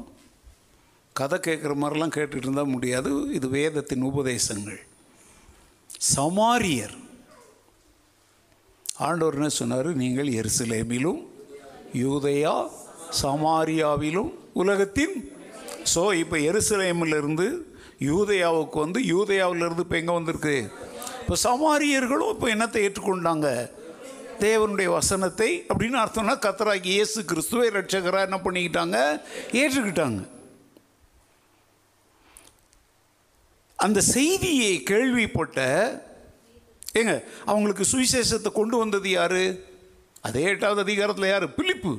கதை கேட்குற மாதிரிலாம் கேட்டுட்டு இருந்தால் முடியாது. இது வேதத்தின் உபதேசங்கள். சமாரியர். ஆண்டவர் என்ன சொன்னார்? நீங்கள் எருசலேமிலும் யூதயா சமாரியாவிலும் உலகத்தின் ஸோ இப்போ எருசலேமிலிருந்து யூதயாவுக்கு வந்து யூதயாவிலிருந்து இப்போ எங்கே வந்திருக்கு? இப்போ சமாரியர்களும் இப்போ என்னத்தை ஏற்றுக்கொண்டாங்க? தேவனுடைய வசனத்தை அப்படின்னு அர்த்தம்னா கத்தராகி இயேசு கிறிஸ்துவை ரட்சகராக என்ன பண்ணிக்கிட்டாங்க? ஏற்றுக்கிட்டாங்க. அந்த செய்தியை கேள்விப்பட்ட ஏங்க அவங்களுக்கு சுவிசேஷத்தை கொண்டு வந்தது யாரு? அதே எட்டாவது அதிகாரத்தில் யார்? பிலிப்பு.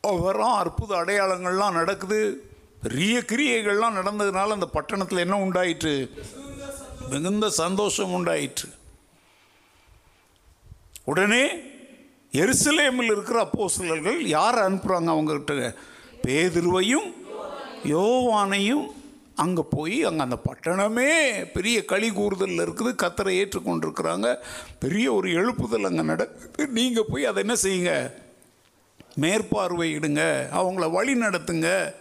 அவரும் அற்புத அடையாளங்கள்லாம் நடக்குது. பெரிய கிரியைகள்லாம் நடந்ததுனால அந்த பட்டணத்தில் என்ன உண்டாயிற்று? மிகுந்த சந்தோஷம் உண்டாயிற்று. உடனே எருசலேமில் இருக்கிற அப்போசலர்கள் யார் அனுப்புகிறாங்க அவங்கக்கிட்ட பேதுருவையும் யோவானையும் அங்கே போய் அங்கே அந்த பட்டணமே பெரிய களி கூறுதலில் இருக்குது. கத்தரை ஏற்றுக்கொண்டிருக்கிறாங்க. பெரிய ஒரு எழுப்புதல் அங்கே நடக்குது. நீங்கள் போய் அதை என்ன செய்யுங்க? மேற்பார்வையிடுங்க அவங்கள வழி நடத்துங்க.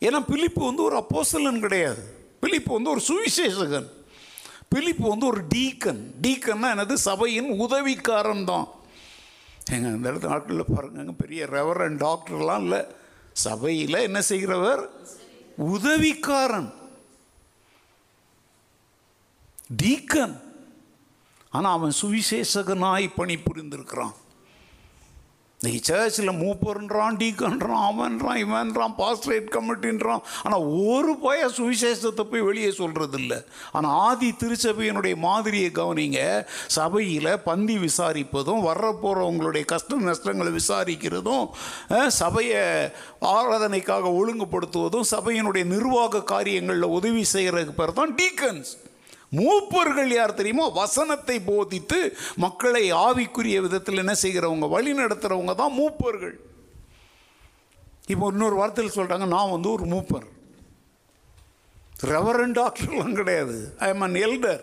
ஏன்னா பிலிப்பு வந்து ஒரு அப்போசலன் கிடையாது. பிலிப்பு வந்து ஒரு சுவிசேஷகன். பிலிப்பு வந்து ஒரு டீக்கன். டீக்கன்னா எனது சபையின் உதவிக்காரன் தான். எங்கள் அந்த இடத்து நாட்களில் பாருங்க பெரிய ரெவரன் டாக்டர்லாம் இல்லை. சபையில் என்ன செய்கிறவர்? உதவிக்காரன். டீக்கன். ஆனால் அவன் சுவிசேஷகனாய் பணி புரிந்திருக்கிறான் இன்னைக்கு சர்ச்சில் மூப்பர்ன்றான் டீக்கன்றான் அவன்றான் இவன்றான் பாஸ்ட்ரேட் கமிட்டின்றான் ஆனால் ஒரு பய சுவிசேஷத்தை போய் வெளியே சொல்கிறது இல்லை ஆனால் ஆதி திருச்சபையினுடைய மாதிரியை கவனிங்க. சபையில் பந்தி விசாரிப்பதும் வர்ற போகிறவங்களுடைய கஷ்ட நஷ்டங்களை விசாரிக்கிறதும் சபையை ஆராதனைக்காக ஒழுங்குபடுத்துவதும் சபையினுடைய நிர்வாக காரியங்களில் உதவி செய்கிறதுக்கு பேர் தான் டீக்கன்ஸ் மூப்பர்கள் யார் தெரியுமோ? வசனத்தை போதித்து மக்களை ஆவிக்குரிய விதத்தில் என்ன செய்கிறவங்க? வழி நடத்துகிறவங்க தான் மூப்பர்கள். இப்போ இன்னொரு வார்த்தையில் சொல்கிறாங்க நான் வந்து ஒரு மூப்பர். ரெவரன் டாக்டர்லாம் கிடையாது. ஐ எம் அன் எல்டர்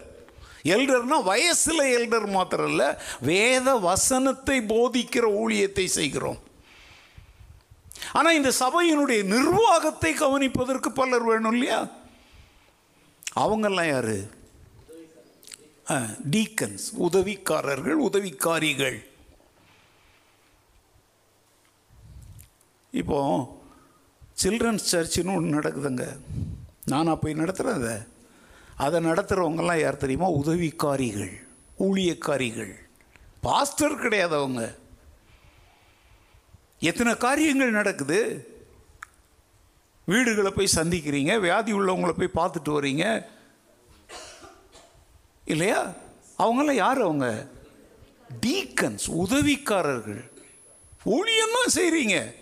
எல்டர்னால் வயசில் எல்டர் மாத்திரம் இல்லை வேத வசனத்தை போதிக்கிற ஊழியத்தை செய்கிறோம். ஆனால் இந்த சபையினுடைய நிர்வாகத்தை கவனிப்பதற்கு பலர் வேணும் இல்லையா? அவங்கெல்லாம் யாரு? டீக்கன்ஸ் உதவிக்காரர்கள் உதவிக்காரிகள். இப்போ சில்ட்ரன்ஸ் சர்ச்சுன்னு ஒன்று நடக்குதுங்க. நானாக போய் நடத்துகிறேன் அதை. அதை நடத்துகிறவங்கெல்லாம் யார் தெரியுமா? உதவிக்காரிகள் ஊழியக்காரிகள். பாஸ்டர் கிடையாது அவங்க. எத்தனை காரியங்கள் நடக்குது? வீடுகளை போய் சந்திக்கிறீங்க வியாதி உள்ளவங்களை போய் பார்த்துட்டு வர்றீங்க இல்லையா? அவங்களாம் யார் அவங்க? டீக்கன்ஸ் உதவிக்காரர்கள். ஊழியம்தான் செய்கிறீங்க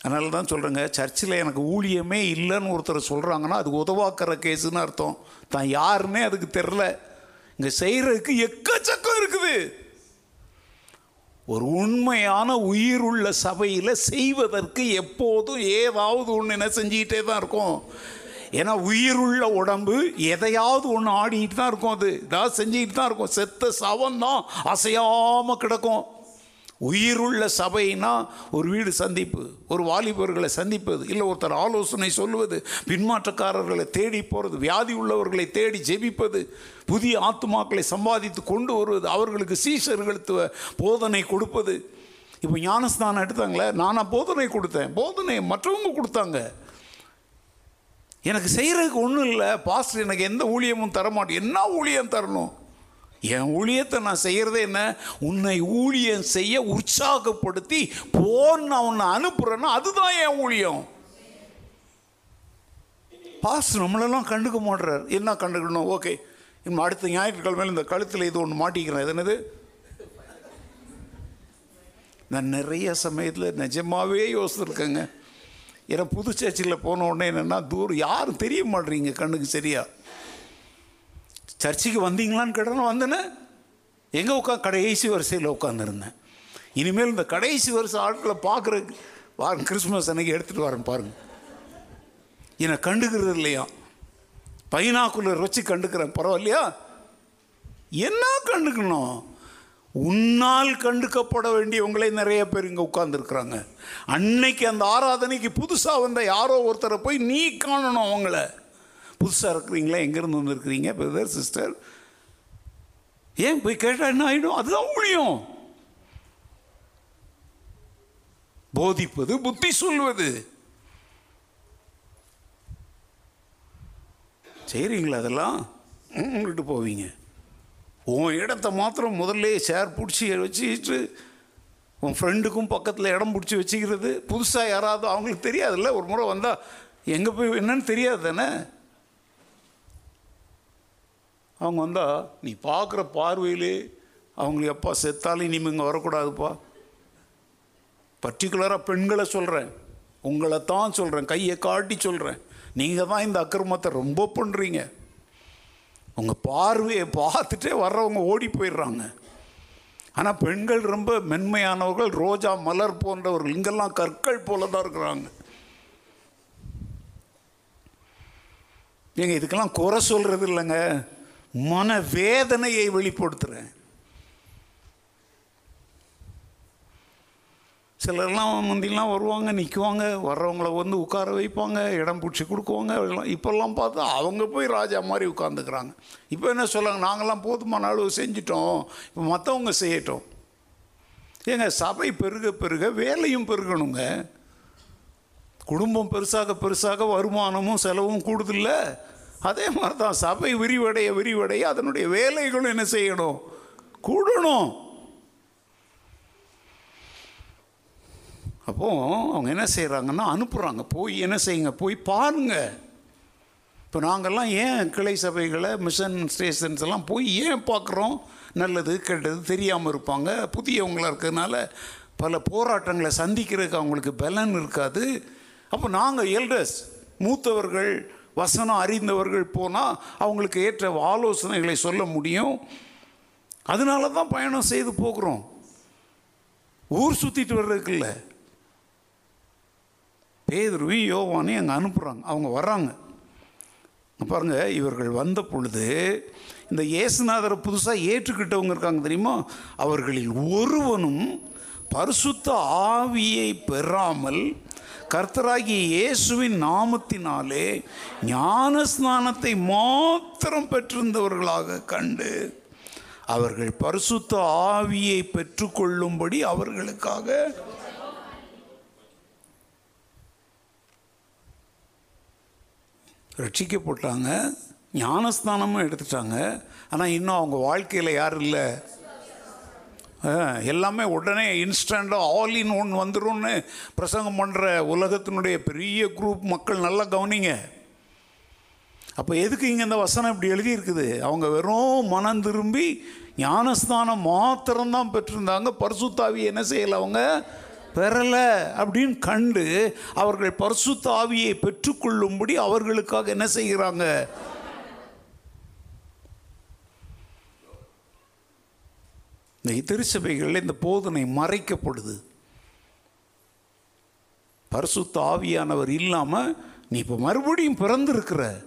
அதனால தான் சொல்கிறேங்க சர்ச்சில் எனக்கு ஊழியமே இல்லைன்னு ஒருத்தர் சொல்கிறாங்கன்னா அது உதவாக்கிற கேஸுன்னு அர்த்தம். தான் யாருன்னே அதுக்கு தெரில இங்கே செய்கிறதுக்கு எக்கச்சக்கம் இருக்குது. ஒரு உண்மையான உயிருள்ள சபையில் செய்வதற்கு எப்போதும் ஏதாவது ஒன்று என்ன செஞ்சுக்கிட்டே தான் இருக்கும். ஏன்னா உயிருள்ள உடம்பு எதையாவது ஒன்று ஆடிக்கிட்டு தான் இருக்கும் அது. ஏதாவது செஞ்சுக்கிட்டு தான் இருக்கும். செத்த சவம் தான் அசையாமல் கிடக்கும். உயிருள்ள சபைனா ஒரு வீடு சந்திப்பு ஒரு வாலிபர்களை சந்திப்பது இல்லை ஒருத்தர் ஆலோசனை சொல்லுவது பின்மாற்றக்காரர்களை தேடி போகிறது வியாதி உள்ளவர்களை தேடி ஜெபிப்பது புதிய ஆத்துமாக்களை சம்பாதித்து கொண்டு வருவது அவர்களுக்கு சீஷர்களுக்கு போதனை கொடுப்பது. இப்போ ஞானஸ்தானம் எடுத்தாங்களே நான் போதனை கொடுத்தேன். போதனை மற்றவங்க கொடுத்தாங்க. எனக்கு செய்கிறதுக்கு ஒன்றும் இல்லை. பாஸ்டர் எனக்கு எந்த ஊழியமும் தரமாட்டேன் என்ன ஊழியம் தரணும்? என் ஊழியத்தை நான் செய்கிறதே என்ன? உன்னை ஊழியம் செய்ய உற்சாகப்படுத்தி போன் நான் உன்னை அனுப்புகிறேன்னா அதுதான் என் ஊழியம். பாஸ் நம்மளெல்லாம் கண்டுக்க மாட்டுறார் என்ன கண்டுக்கணும்? ஓகே இன்னும் அடுத்த ஞாயிற்றுக்கிழமையில் இந்த கழுத்தில் இது ஒன்று மாட்டிக்கிறேன். இது என்னது? நான் நிறைய சமயத்தில் நிஜமாகவே யோசித்துருக்கேங்க ஏன்னா புது சர்ச்சில் போன உடனே என்னென்னா தூரம் யாரும் தெரிய மாட்றீங்க கண்ணுக்கு சரியா. சர்ச்சுக்கு வந்தீங்களான்னு கேட்டாலும் வந்தேன்னு எங்கே உட்காந்து கடைசி வரிசையில் உட்காந்துருந்தேன் இனிமேல் இந்த கடைசி வருஷம் ஆட்களை பார்க்குறதுக்கு வாரம் கிறிஸ்மஸ் அன்னைக்கு எடுத்துகிட்டு வரேன் பாருங்கள் என்னை கண்டுக்கிறது இல்லையா? பைனாக்குலர் வச்சு கண்டுக்கிறேன் பரவாயில்லையா? என்ன கண்டுக்கணும்? உன்னால் கண்டுக்கப்பட வேண்டியவங்களே நிறைய பேர் இங்கே உட்கார்ந்துருக்குறாங்க. அன்னைக்கு அந்த ஆராதனைக்கு புதுசாக வந்த யாரோ ஒருத்தரை போய் நீ காணணும் அவங்கள. புதுசாக இருக்கிறீங்களா? எங்கேருந்து வந்திருக்கிறீங்க பிரதர் சிஸ்டர் ஏன் போய் கேட்டால் என்ன ஆகிடும் அதுதான் ஊழியம். போதிப்பது புத்தி சொல்வது. செய்கிறீங்களா அதெல்லாம்? விட்டு போவீங்க. உன் இடத்த மாத்திரம் முதல்ல சேர் பிடிச்சி வச்சுக்கிட்டு உன் ஃப்ரெண்டுக்கும் பக்கத்தில் இடம் பிடிச்சி வச்சுக்கிறது. புதுசாக யாராவது அவங்களுக்கு தெரியாதுல்ல? ஒரு முறை வந்தால் எங்கே போய் என்னன்னு தெரியாது தானே? அவங்க வந்தால் நீ பார்க்குற பார்வையிலே அவங்களுக்கு எப்பா செத்தாலும் இனிமேல் இங்கே வரக்கூடாதுப்பா. பர்டிகுலராக பெண்களை சொல்கிறேன் உங்களை தான் சொல்கிறேன் கையை காட்டி சொல்கிறேன் நீங்கள் தான் இந்த அக்கிரமத்தை ரொம்ப பண்ணுறீங்க அவங்க பார்வையை பார்த்துட்டே வர்றவங்க ஓடி போயிடுறாங்க. ஆனால் பெண்கள் ரொம்ப மென்மையானவர்கள் ரோஜா மலர் போன்றவர்கள் இங்கெல்லாம் கற்கள் போல தான் இருக்கிறாங்க. நீங்கள் இதுக்கெல்லாம் குறை சொல்கிறது இல்லைங்க. மன வேதனையை வெளிப்படுத்துகிறேன் சிலர்லாம் முந்திலாம் வருவாங்க நிற்குவாங்க வர்றவங்கள வந்து உட்கார வைப்பாங்க இடம் பிடிச்சி கொடுக்குவாங்க இப்போல்லாம் பார்த்தா அவங்க போய் ராஜா மாதிரி உட்காந்துக்கிறாங்க இப்போ என்ன சொல்லுவாங்க நாங்கள்லாம் போதுமான அளவு செஞ்சிட்டோம். இப்போ மற்றவங்க செய்யட்டும். ஏங்க சபை பெருக பெருக வேலையும் பெருகணுங்க. குடும்பம் பெருசாக பெருசாக வருமானமும் செலவும் கூடுதில்ல. அதே மாதிரி தான் சபை விரிவடைய விரிவடைய அதனுடைய வேலைகளும் என்ன செய்யணும்? கூடணும். அப்போது அவங்க என்ன செய்கிறாங்கன்னா அனுப்புகிறாங்க போய் என்ன செய்யுங்க? போய் பாருங்கள் இப்போ நாங்கள்லாம் ஏன் கிளை சபைகளை மிஷன் ஸ்டேஷன்ஸ் எல்லாம் போய் ஏன் பார்க்குறோம்? நல்லது கெட்டது தெரியாமல் இருப்பாங்க. புதியவங்களாக இருக்கிறதுனால பல போராட்டங்களை சந்திக்கிறதுக்கு அவங்களுக்கு பலன் இருக்காது. அப்போ நாங்கள் எல்டர்ஸ் மூத்தவர்கள் வசனம் அறிந்தவர்கள் போனால் அவங்களுக்கு ஏற்ற ஆலோசனைகளை சொல்ல முடியும். அதனால தான் பயணம் செய்து போகிறோம். ஊர் சுற்றிட்டு வர்றதுக்கு இல்லை. பேதுருவி யோவானையும் அங்கே அனுப்புகிறாங்க அவங்க வர்றாங்க. பாருங்கள் இவர்கள் வந்த பொழுது இந்த இயேசுநாதரை புதுசாக ஏற்றுக்கிட்டவங்க இருக்காங்க தெரியுமா? அவர்களில் ஒருவனும் பரிசுத்த ஆவியை பெறாமல் கர்த்தராகிய இயேசுவின் நாமத்தினாலே ஞான ஸ்நானத்தை மாத்திரம் பெற்றிருந்தவர்களாக கண்டு அவர்கள் பரிசுத்த ஆவியை பெற்றுக்கொள்ளும்படி அவர்களுக்காக ரட்சிக்கப்பட்டாங்க ஞானஸ்தானமும் எடுத்துட்டாங்க. ஆனால் இன்னும் அவங்க வாழ்க்கையில் யாரும் இல்லை? ஆ, எல்லாமே உடனே இன்ஸ்டண்ட்டாக ஆல் இன் ஒன் வந்துரும்னு பிரசங்கம் பண்ணுற உலகத்தினுடைய பெரிய குரூப் மக்கள் நல்லா கவனிங்க. அப்போ எதுக்கு இங்கே இந்த வசனம் இப்படி எழுதியிருக்குது? அவங்க வெறும் மனம் திரும்பி ஞானஸ்தானம் மாத்திரம்தான் பெற்றிருந்தாங்க. பரிசுத்தாவி என்ன செய்யலை அவங்க? பெறலை அப்படின்னு கண்டு அவர்கள் பரிசுத்த ஆவியை பெற்றுக்கொள்ளும்படி அவர்களுக்காக என்ன செய்கிறாங்க? இந்த திருச்சபைகளில் இந்த போதனை மறைக்கப்படுது. பரிசுத்த ஆவியானவர் இல்லாமல் நீ இப்போ மறுபடியும் பிறந்திருக்கிற.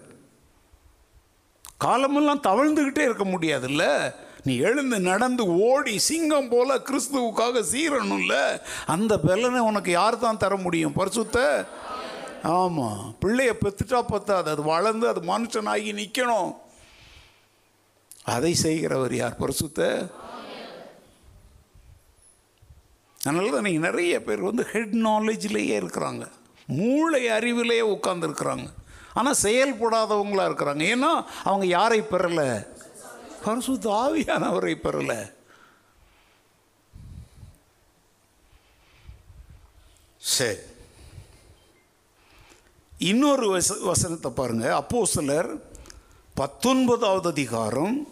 காலமெல்லாம் தவழ்ந்துக்கிட்டே இருக்க முடியாதுல்ல? நீ எழுந்து நடந்து ஓடி சிங்கம் போல கிறிஸ்துவுக்காக சீரணும்ல அந்த பலனை உனக்கு யார் தான் தர முடியும்? பரிசுத்த? ஆமாம் பிள்ளைய பெத்துட்டா பத்தாது. அது வளர்ந்து அது மனுஷனாகி நிற்கணும் அதை செய்கிறவர் யார்? பரிசுத்த? அதனால தான் நீங்கள் நிறைய பேர் வந்து ஹெட் நாலேஜ்லேயே இருக்கிறாங்க. மூளை அறிவிலேயே உட்காந்துருக்குறாங்க ஆனால் செயல்படாதவங்களாக இருக்கிறாங்க. ஏன்னா அவங்க யாரை பெறலை? பரிசுத்த ஆவியானவரை பெறலை. சரி. இன்னொரு வச வசனத்தை பாருங்க. அப்போ சிலர் பத்தொன்பதாவது அதிகாரம்.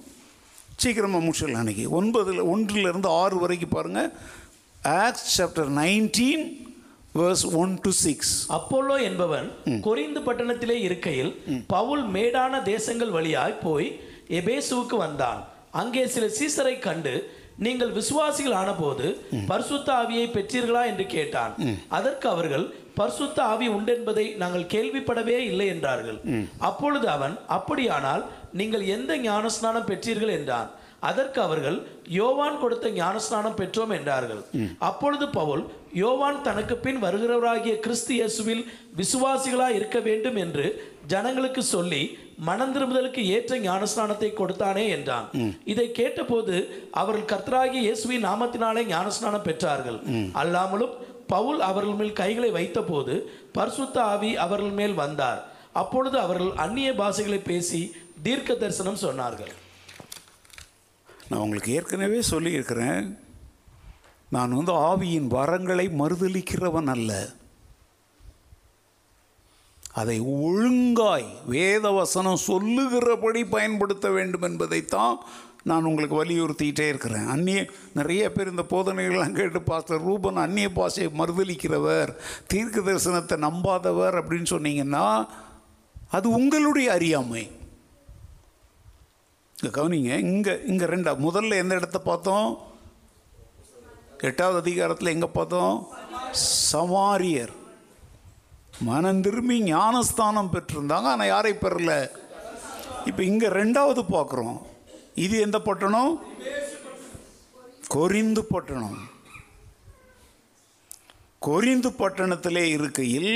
சீக்கிரமாக முடிச்சிடலாம் அன்னைக்கு. ஒன்பதில் ஒன்றிலிருந்து ஆறு வரைக்கும் பாருங்க. Acts chapter nineteen verse one to six Apollo என்பவன் கொரிந்து பட்டணத்திலே இருக்கையில் பவுல் மேடான தேசங்கள் வழியாய் போய் எபேசுவுக்கு வந்தான். அங்கே சில சீசரை கண்டு நீங்கள் விசுவாசிகள் ஆனபோது பரிசுத்த ஆவியை பெற்றீர்களா என்று கேட்டான். அதற்கு அவர்கள் பரிசுத்த ஆவி உண்டென்பதை நாங்கள் கேள்விப்படவே இல்லை என்றார்கள். அப்பொழுது அவன் அப்படியானால் நீங்கள் எந்த ஞானஸ்நானம் பெற்றீர்கள்? என்றான். அதற்கு அவர்கள் யோவான் கொடுத்த ஞானஸ்நானம் பெற்றோம் என்றார்கள். அப்பொழுது பவுல் யோவான் தனக்கு பின் வருகிறவராகிய கிறிஸ்து இயேசுவில் விசுவாசிகளாய் இருக்க வேண்டும் என்று ஜனங்களுக்கு சொல்லி மனம் திரும்புதலுக்கு ஏற்ற ஞானஸ்நானத்தை கொடுத்தானே என்றான். இதை கேட்டபோது அவர்கள் கர்த்தராகிய இயேசுவின் நாமத்தினாலே ஞானஸ்நானம் பெற்றார்கள். அல்லாமலும் பவுல் அவர்கள் மேல் கைகளை வைத்தபோது பரிசுத்த ஆவி அவர்கள் மேல் வந்தார். அப்பொழுது அவர்கள் அந்நிய பாஷைகளை பேசி தீர்க்க தரிசனம் சொன்னார்கள். நான் உங்களுக்கு ஏற்கனவே சொல்லியிருக்கிறேன். நான் வந்து ஆவியின் வரங்களை மறுதளிக்கிறவன் அல்ல. அதை ஒழுங்காய் வேத வசனம் சொல்லுகிறபடி பயன்படுத்த வேண்டும் என்பதைத்தான் நான் உங்களுக்கு வலியுறுத்திக்கிட்டே இருக்கிறேன். அந்நிய நிறைய பேர் இந்த போதனைகள்லாம் கேட்டு பாஸ்டர் ரூபன் அந்நிய பாஷையை மறுதளிக்கிறவர் தீர்க்க தரிசனத்தை நம்பாதவர் அப்படின்னு சொன்னீங்கன்னா அது உங்களுடைய அறியாமை. இங்கே கவனிங்க இங்கே இங்கே ரெண்டா முதல்ல எந்த இடத்த பார்த்தோம்? எட்டாவது அதிகாரத்தில் எங்கே பார்த்தோம்? சமாரியர். மனம் திரும்பி ஞானஸ்தானம் பெற்றிருந்தாங்க ஆனால் யாரை பெறல? இப்போ இங்கே ரெண்டாவது பார்க்குறோம். இது எந்த பட்டணம்? கொரிந்து பட்டணம். கொரிந்து பட்டணத்திலே இருக்கையில்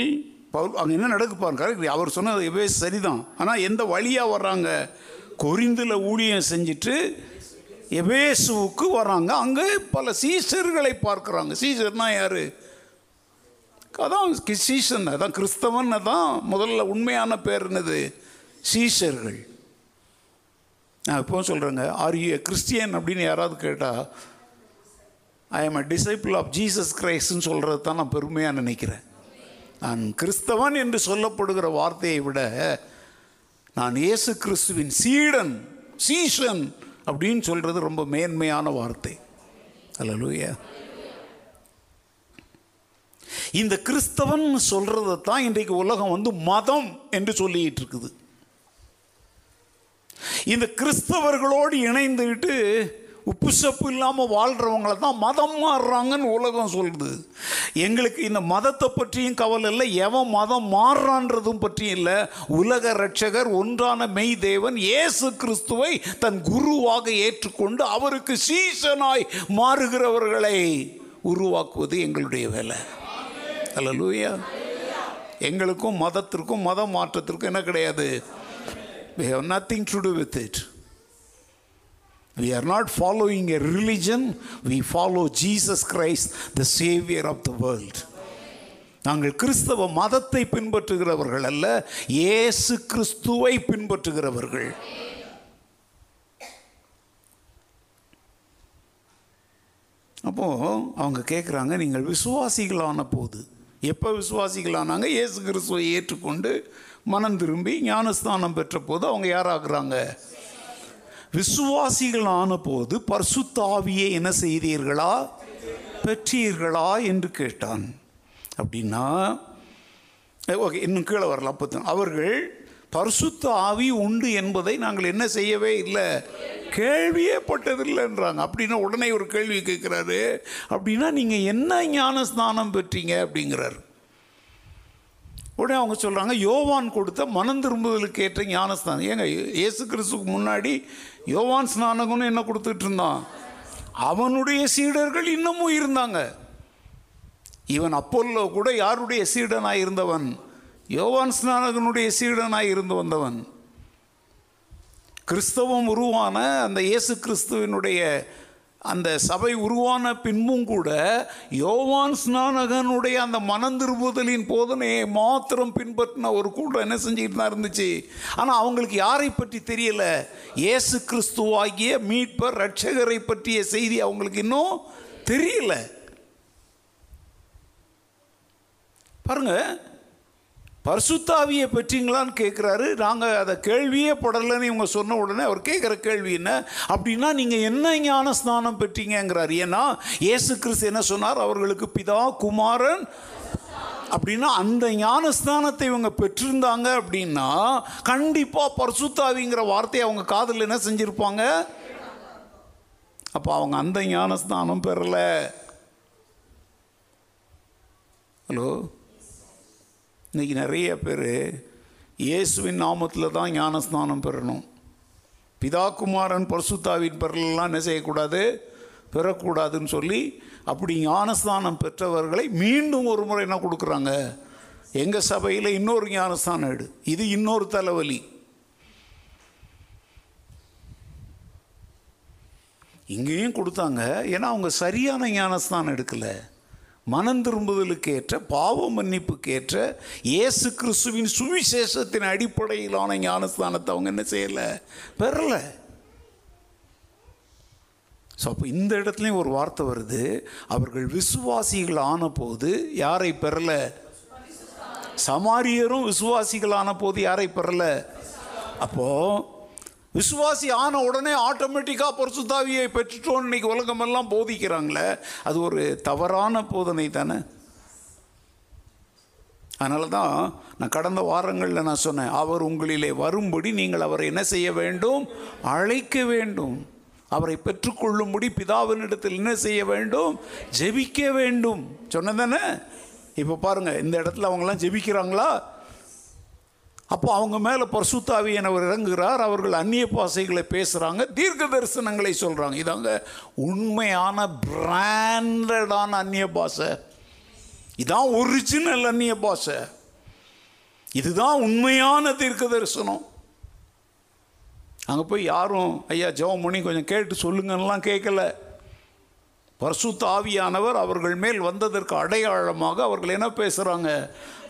பவுல் அங்கே என்ன நடக்கு பாருங்க அவர் சொன்னது எவே சரிதான். ஆனால் எந்த வழியாக வர்றாங்க? கொரிந்தில் ஊழியம் செஞ்சுட்டு எபேசுவுக்கு வராங்க அங்கே பல சீசர்களை பார்க்குறாங்க. சீசர்னா யார்? அதான் கி- சீசன். அதான் கிறிஸ்தவன் தான் முதல்ல உண்மையான பேர் என்னது? சீஷர்கள் நான் இப்போ சொல்கிறேங்க ஆர் யூ கிறிஸ்டியன் அப்படின்னு யாராவது கேட்டால் I am a disciple of Jesus கிரைஸ்ட்னு சொல்கிறது தான் நான் பெருமையாக நினைக்கிறேன். நான் கிறிஸ்தவன் என்று சொல்லப்படுகிற வார்த்தையை விட நான் இயேசு கிறிஸ்துவின் சீடன் சீஷன் அப்படின்னு சொல்கிறது ரொம்ப மேன்மையான வார்த்தை. அல்லேலூயா. இந்த கிறிஸ்தவன் சொல்கிறத தான் இன்றைக்கு உலகம் வந்து மதம் என்று சொல்லிட்டு இருக்குது. இந்த கிறிஸ்தவர்களோடு இணைந்துக்கிட்டு உப்பு சப்பு இல்லாமல் வாழ்கிறவங்கள தான் மதம் மாறுறாங்கன்னு உலகம் சொல்லுது. எங்களுக்கு இந்த மதத்தை பற்றியும் கவலை இல்லை எவன் மதம் மாறுறான்றதும் பற்றியும் இல்லை. உலக ரட்சகர் ஒன்றான மெய் தேவன் இயேசு கிறிஸ்துவை தன் குருவாக ஏற்றுக்கொண்டு அவருக்கு சீசனாய் மாறுகிறவர்களை உருவாக்குவது எங்களுடைய வேலை. அல்ல லூயா எங்களுக்கும் மதத்திற்கும் மத மாற்றத்திற்கும் என்ன கிடையாது? We have nothing with it we are not following a religion. We follow jesus christ the savior of the world. நாங்கள் கிறிஸ்தவ மதத்தை பின்பற்றுகிறவர்கள் அல்ல இயேசு கிறிஸ்துவை பின்பற்றுகிறவர்கள். அப்போது அவங்க கேட்குறாங்க நீங்கள் விசுவாசிகளான போது. எப்போ விசுவாசிகளானாங்க? இயேசு கிறிஸ்துவை ஏற்றுக்கொண்டு மனம் திரும்பி ஞானஸ்தானம் பெற்ற போது அவங்க யாராகிறாங்க? விசுவாசிகளான போது பர்சுத்தாவியை என்ன செய்தீர்களா? பெற்றீர்களா? என்று கேட்டான். அப்படின்னா ஓகே இன்னும் கீழே வரலாம் பத்து அவர்கள் பரிசுத்த ஆவி உண்டு என்பதை நாங்கள் என்ன செய்யவே இல்லை. கேள்வியே பட்டதில்லைன்றாங்க அப்படின்னா உடனே ஒரு கேள்வி கேட்குறாரு. அப்படின்னா நீங்கள் என்ன ஞான ஸ்நானம் பெற்றீங்க? அப்படிங்கிறார். உடனே அவங்க சொல்கிறாங்க யோவான் கொடுத்த மனம் திரும்புதலுக்கு ஏற்ற ஞானஸ்தானம் ஏங்க இயேசு கிறிஸ்துக்கு முன்னாடி யோவான் ஸ்நானகம்னு என்ன கொடுத்துட்டு இருந்தான்? அவனுடைய சீடர்கள் இன்னமும் இருந்தாங்க. இவன் அப்போல்லோ கூட யாருடைய சீடனாக இருந்தவன்? யோவான் ஸ்நானகனுடைய சீடனாய் இருந்து வந்தவன். கிறிஸ்தவம் உருவான அந்த இயேசு கிறிஸ்துவினுடைய அந்த சபை உருவான பின்பும் கூட யோவான் ஸ்நானகனுடைய அந்த மனந்திரும்புதலின் போதனையை மாத்திரம் பின்பற்றின ஒரு கூட்டம் என்ன செஞ்சுக்கிட்டு தான் இருந்துச்சு. ஆனால் அவங்களுக்கு யாரை பற்றி தெரியல? இயேசு கிறிஸ்துவாகிய மீட்பர் ரட்சகரை பற்றிய செய்தி அவங்களுக்கு இன்னும் தெரியல. பாருங்க பர்சுத்தாவியை பெற்றீங்களான்னு கேட்குறாரு நாங்கள் அதை கேள்வியே படலைன்னு இவங்க சொன்ன உடனே அவர் கேட்குற கேள்வி என்ன? அப்படின்னா நீங்கள் என்ன ஞான ஸ்நானம் பெற்றீங்கங்கிறார். ஏன்னா இயேசு கிறிஸ்து என்ன சொன்னார்? அவர்களுக்கு பிதா குமாரன் அப்படின்னா அந்த ஞான ஸ்தானத்தை இவங்க பெற்றிருந்தாங்க அப்படின்னா கண்டிப்பாக பர்சுத்தாவிங்கிற வார்த்தையை அவங்க காதில் என்ன செஞ்சுருப்பாங்க? அப்போ அவங்க அந்த ஞானஸ்தானம் பெறலை. ஹலோ? இன்றைக்கி நிறைய பேர் இயேசுவின் நாமத்தில் தான் ஞானஸ்நானம் பெறணும். பிதா குமாரன் பரிசுத்தாவின் பெறலாம் என்ன செய்யக்கூடாது? பெறக்கூடாதுன்னு சொல்லி அப்படி ஞானஸ்தானம் பெற்றவர்களை மீண்டும் ஒரு முறை என்ன கொடுக்குறாங்க? எங்கள் சபையில் இன்னொரு ஞானஸ்தானம் எடு. இது இன்னொரு தலைவலி. இங்கேயும் கொடுத்தாங்க. ஏன்னா அவங்க சரியான ஞானஸ்தானம் எடுக்கலை. மனம் திரும்புதலுக்கு ஏற்ற பாவ மன்னிப்புக்கு ஏற்ற இயேசு கிறிஸ்துவின் சுவிசேஷத்தின் அடிப்படையிலான ஞானஸ்தானத்தை அவங்க என்ன செய்யலை? பெறலை. ஸோ அப்போ இந்த இடத்துலையும் ஒரு வார்த்தை வருது. அவர்கள் விசுவாசிகள் ஆன போது யாரை பெறலை? சமாரியரும் விசுவாசிகள் ஆன போது யாரை பெறலை? அப்போது விசுவாசி ஆன உடனே ஆட்டோமேட்டிக்காக பரிசுத்தாவியை பெற்றுட்டோன்னு இன்னைக்கு உலகமெல்லாம் போதிக்கிறாங்களே அது ஒரு தவறான போதனை தானே? அதனால தான் நான் கடந்த வாரங்களில் நான் சொன்னேன் அவர் உங்களிலே வரும்படி நீங்கள் அவரை என்ன செய்ய வேண்டும்? அழைக்க வேண்டும். அவரை பெற்றுக்கொள்ளும்படி பிதாவினிடத்தில் என்ன செய்ய வேண்டும்? ஜெபிக்க வேண்டும். சொன்னதானே இப்போ பாருங்கள் இந்த இடத்துல அவங்களாம் ஜெபிக்கிறாங்களா? அப்போ அவங்க மேலே பரிசுத்தாவியனவர் இறங்குகிறார். அவர்கள் அந்நிய பாசைகளை பேசுகிறாங்க தீர்க்க தரிசனங்களை சொல்கிறாங்க இதாங்க உண்மையான பிராண்டடான அந்நிய பாஷை இதான் ஒரிஜினல் அந்நிய பாஷை இதுதான் உண்மையான தீர்க்க தரிசனம். அங்கே போய் யாரும் ஐயா ஜெபம் பண்ணி கொஞ்சம் கேட்டு சொல்லுங்கன்னெலாம் கேட்கல. பர்சுத்த ஆவியானவர் அவர்கள் மேல் வந்ததற்கு அடையாளமாக அவர்கள் என்ன பேசுகிறாங்க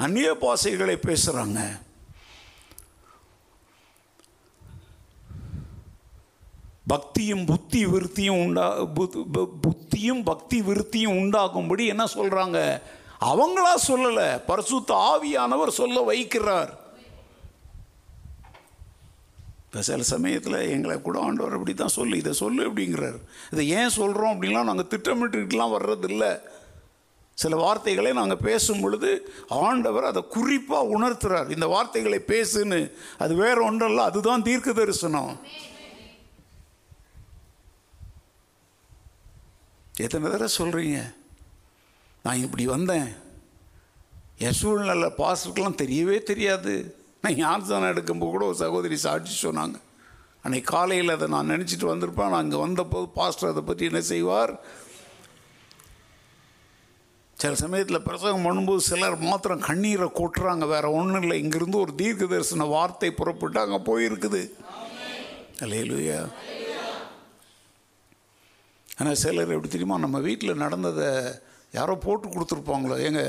அந்நிய பாசைகளை பேசுகிறாங்க பக்தியும் புத்தி விருத்தியும் உண்டா புத்- புத்தியும் பக்தி விருத்தியும் உண்டாகும்படி என்ன சொல்கிறாங்க அவங்களா சொல்லலை. பரிசுத்த ஆவியானவர் சொல்ல வைக்கிறார். இப்போ சில சமயத்தில் எங்களை கூட ஆண்டவர் அப்படி தான் சொல்லு இதை சொல்லு அப்படிங்கிறார். இதை ஏன் சொல்கிறோம் அப்படின்லாம் நாங்கள் திட்டமிட்டுலாம் வர்றதில்லை. சில வார்த்தைகளை நாங்கள் பேசும் பொழுது ஆண்டவர் அதை குறிப்பாக உணர்த்துறார். இந்த வார்த்தைகளை பேசுன்னு. அது வேற ஒன்றல்ல அதுதான் தீர்க்க தரிசனம். எத்தனை தடவை சொல்கிறீங்க நான் இப்படி வந்தேன். என் சூழ்நிலை பாஸ்டருக்கெல்லாம் தெரியவே தெரியாது. நான் ஞானஸ்தானம் எடுக்கும்போது கூட ஒரு சகோதரி சாட்சி சொன்னாங்க. அன்னைக்கு காலையில் அதை நான் நினச்சிட்டு வந்திருப்பேன். நான் அங்கே வந்தபோது பாஸ்டர் அதை பற்றி என்ன செய்வார்? சில சமயத்தில் பிரசங்கம் பண்ணும்போது சிலர் மாத்திரம் கண்ணீரை கொட்டுறாங்க. வேற ஒன்றும் இல்லை. இங்கிருந்து ஒரு தீர்க்க தரிசன வார்த்தை புறப்பட்டு அங்கே போயிருக்குது. அல்லேலூயா. ஆனால் சிலர் எப்படி தெரியுமா நம்ம வீட்டில் நடந்ததை யாரோ போட்டு கொடுத்துருப்பாங்களோ. ஏங்க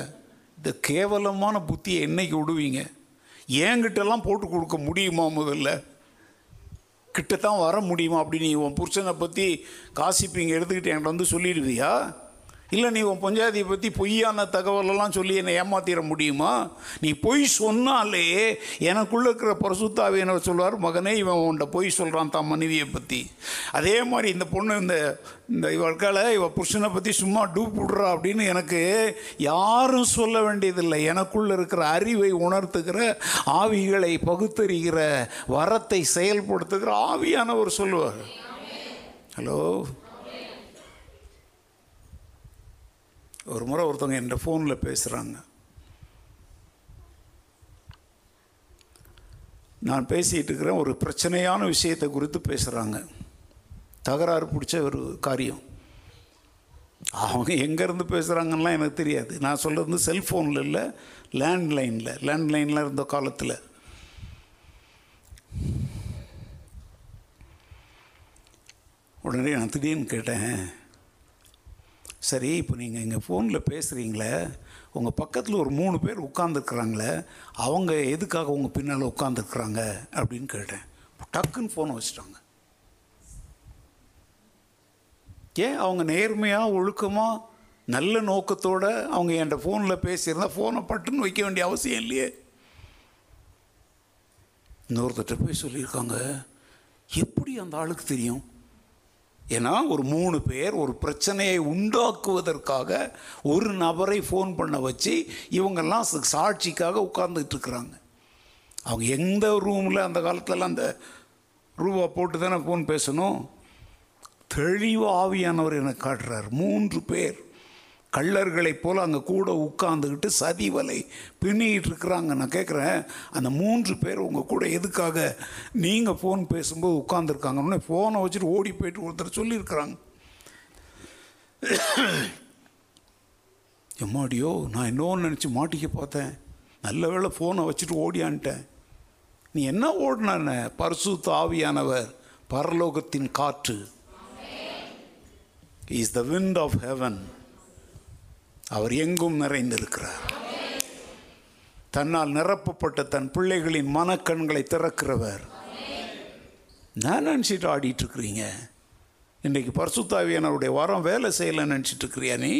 இந்த கேவலமான புத்தியை என்னைக்கு விடுவீங்க? ஏங்கிட்டெல்லாம் போட்டு கொடுக்க முடியுமா முதல்ல? கிட்ட தான் வர முடியுமா அப்படின்னு நீ உன் புருஷனை பற்றி காசிப்பிங்க எடுத்துக்கிட்டு என்கிட்ட வந்து சொல்லிடுவியா? இல்லை நீ உன் பஞ்சாயத்தை பற்றி பொய்யான தகவலெல்லாம் சொல்லி என்னை ஏமாத்திட முடியுமா? நீ பொய் சொன்னாலே எனக்குள்ளே இருக்கிற பரிசுத்தாவி என்ன சொல்வார் மகனே இவன் உன்ட பொய் சொல்கிறான் தான் மனைவியை பற்றி அதே மாதிரி இந்த பொண்ணு இந்த இந்த இவள்கால இவ புருஷனை பற்றி சும்மா டூப் விடுறா அப்படின்னு எனக்கு யாரும் சொல்ல வேண்டியதில்லை. எனக்குள்ள இருக்கிற அறிவை உணர்த்துகிற ஆவிகளை பகுத்தறிகிற வரத்தை செயல்படுத்துகிற ஆவியானவர் சொல்லுவார். ஹலோ? ஒரு முறை ஒருத்தவங்க என் ஃபோனில் பேசுகிறாங்க நான் பேசிகிட்டு இருக்கிறேன் ஒரு பிரச்சனையான விஷயத்தை குறித்து பேசுகிறாங்க தகராறு பிடிச்ச ஒரு காரியம். அவங்க எங்கேருந்து பேசுகிறாங்கலாம் எனக்கு தெரியாது. நான் சொல்கிறது வந்து செல்ஃபோனில் இல்லை லேண்ட்லைனில் லேண்ட்லைனில் இருந்த காலத்தில். உடனே நான் திடீர்னு கேட்டேன் சரி இப்போ நீங்கள் இங்கே ஃபோனில் பேசுகிறீங்களே உங்கள் பக்கத்தில் ஒரு மூணு பேர் உட்காந்துருக்குறாங்களே அவங்க எதுக்காக உங்கள் பின்னால் உட்காந்துருக்குறாங்க அப்படின்னு கேட்டேன். டக்குன்னு ஃபோனை வச்சுட்டாங்க. ஏன்? அவங்க நேர்மையாக ஒழுக்கமாக நல்ல நோக்கத்தோடு அவங்க என்கிட்ட ஃபோனில் பேசியிருந்தால் ஃபோனை பட்டுன்னு வைக்க வேண்டிய அவசியம் இல்லையே. இன்னொருத்தட்ட போய் சொல்லியிருக்காங்க எப்படி அந்த ஆளுக்கு தெரியும்? ஏன்னா ஒரு மூணு பேர் ஒரு பிரச்சனையை உண்டாக்குவதற்காக ஒரு நபரை ஃபோன் பண்ண வச்சு இவங்கெல்லாம் சாட்சிக்காக உட்கார்ந்துக்கிட்டு இருக்கிறாங்க அவங்க எந்த ரூமில் அந்த காலத்திலலாம் அந்த ரூபா போட்டு தானே ஃபோன் பேசணும்? தெளிவு ஆவியானவர் எனக்கு காட்டுறார். மூன்று பேர். கள்ளர்களைப் போல் அங்கே கூட உட்காந்துக்கிட்டு சதி வலை பின்னிகிட்டு இருக்கிறாங்க. நான் கேட்குறேன் அந்த மூன்று பேர் உங்கள் கூட எதுக்காக நீங்கள் ஃபோன் பேசும்போது உட்காந்துருக்காங்கன்னு ஃபோனை வச்சுட்டு ஓடி போயிட்டு ஒருத்தர் சொல்லியிருக்கிறாங்க. எம்மாடியோ நான் இன்னொன்று நினச்சி மாட்டிக்க பார்த்தேன். நல்ல வேளை ஃபோனை வச்சுட்டு ஓடியான்ட்டேன் நீ என்ன ஓடினான? பரிசுத்த ஆவியானவர் பரலோகத்தின் காற்று. Is the wind of heaven அவர் எங்கும் நிறைந்திருக்கிறார். தன்னால் நிரப்பப்பட்ட தன் பிள்ளைகளின் மனக்கண்களை திறக்கிறவர். நான் நினச்சிட்டு ஆடிட்டு இருக்கிறீங்க இன்றைக்கு பரிசுத்தாவியானவருடைய வாரம் வேலை செய்யலைன்னு நினச்சிட்டு இருக்கிறியா நீ?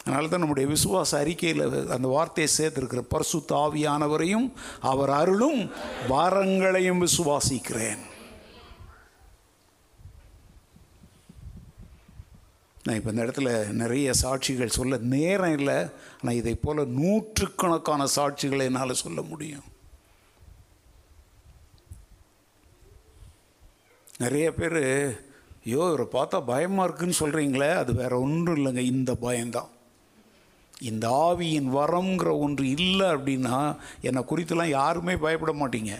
அதனால தான் நம்முடைய விசுவாச அறிக்கையில் அந்த வார்த்தையை சேர்த்துருக்கிற பர்சுத்தாவியானவரையும் அவர் அருளும் வாரங்களையும் விசுவாசிக்கிறேன். நான் இப்போ இந்த இடத்துல நிறைய சாட்சிகள் சொல்ல நேரம் இல்லை ஆனால் இதை போல் நூற்றுக்கணக்கான சாட்சிகளை என்னால் சொல்ல முடியும். நிறைய பேர் ஐயோ இவரை பார்த்தா பயமாக இருக்குன்னு சொல்கிறீங்களே அது வேற ஒன்றும் இல்லைங்க இந்த பயம்தான். இந்த ஆவியின் வரம்ங்கிற ஒன்று இல்லை அப்படின்னா என்னை குறித்தெல்லாம் யாருமே பயப்பட மாட்டீங்க.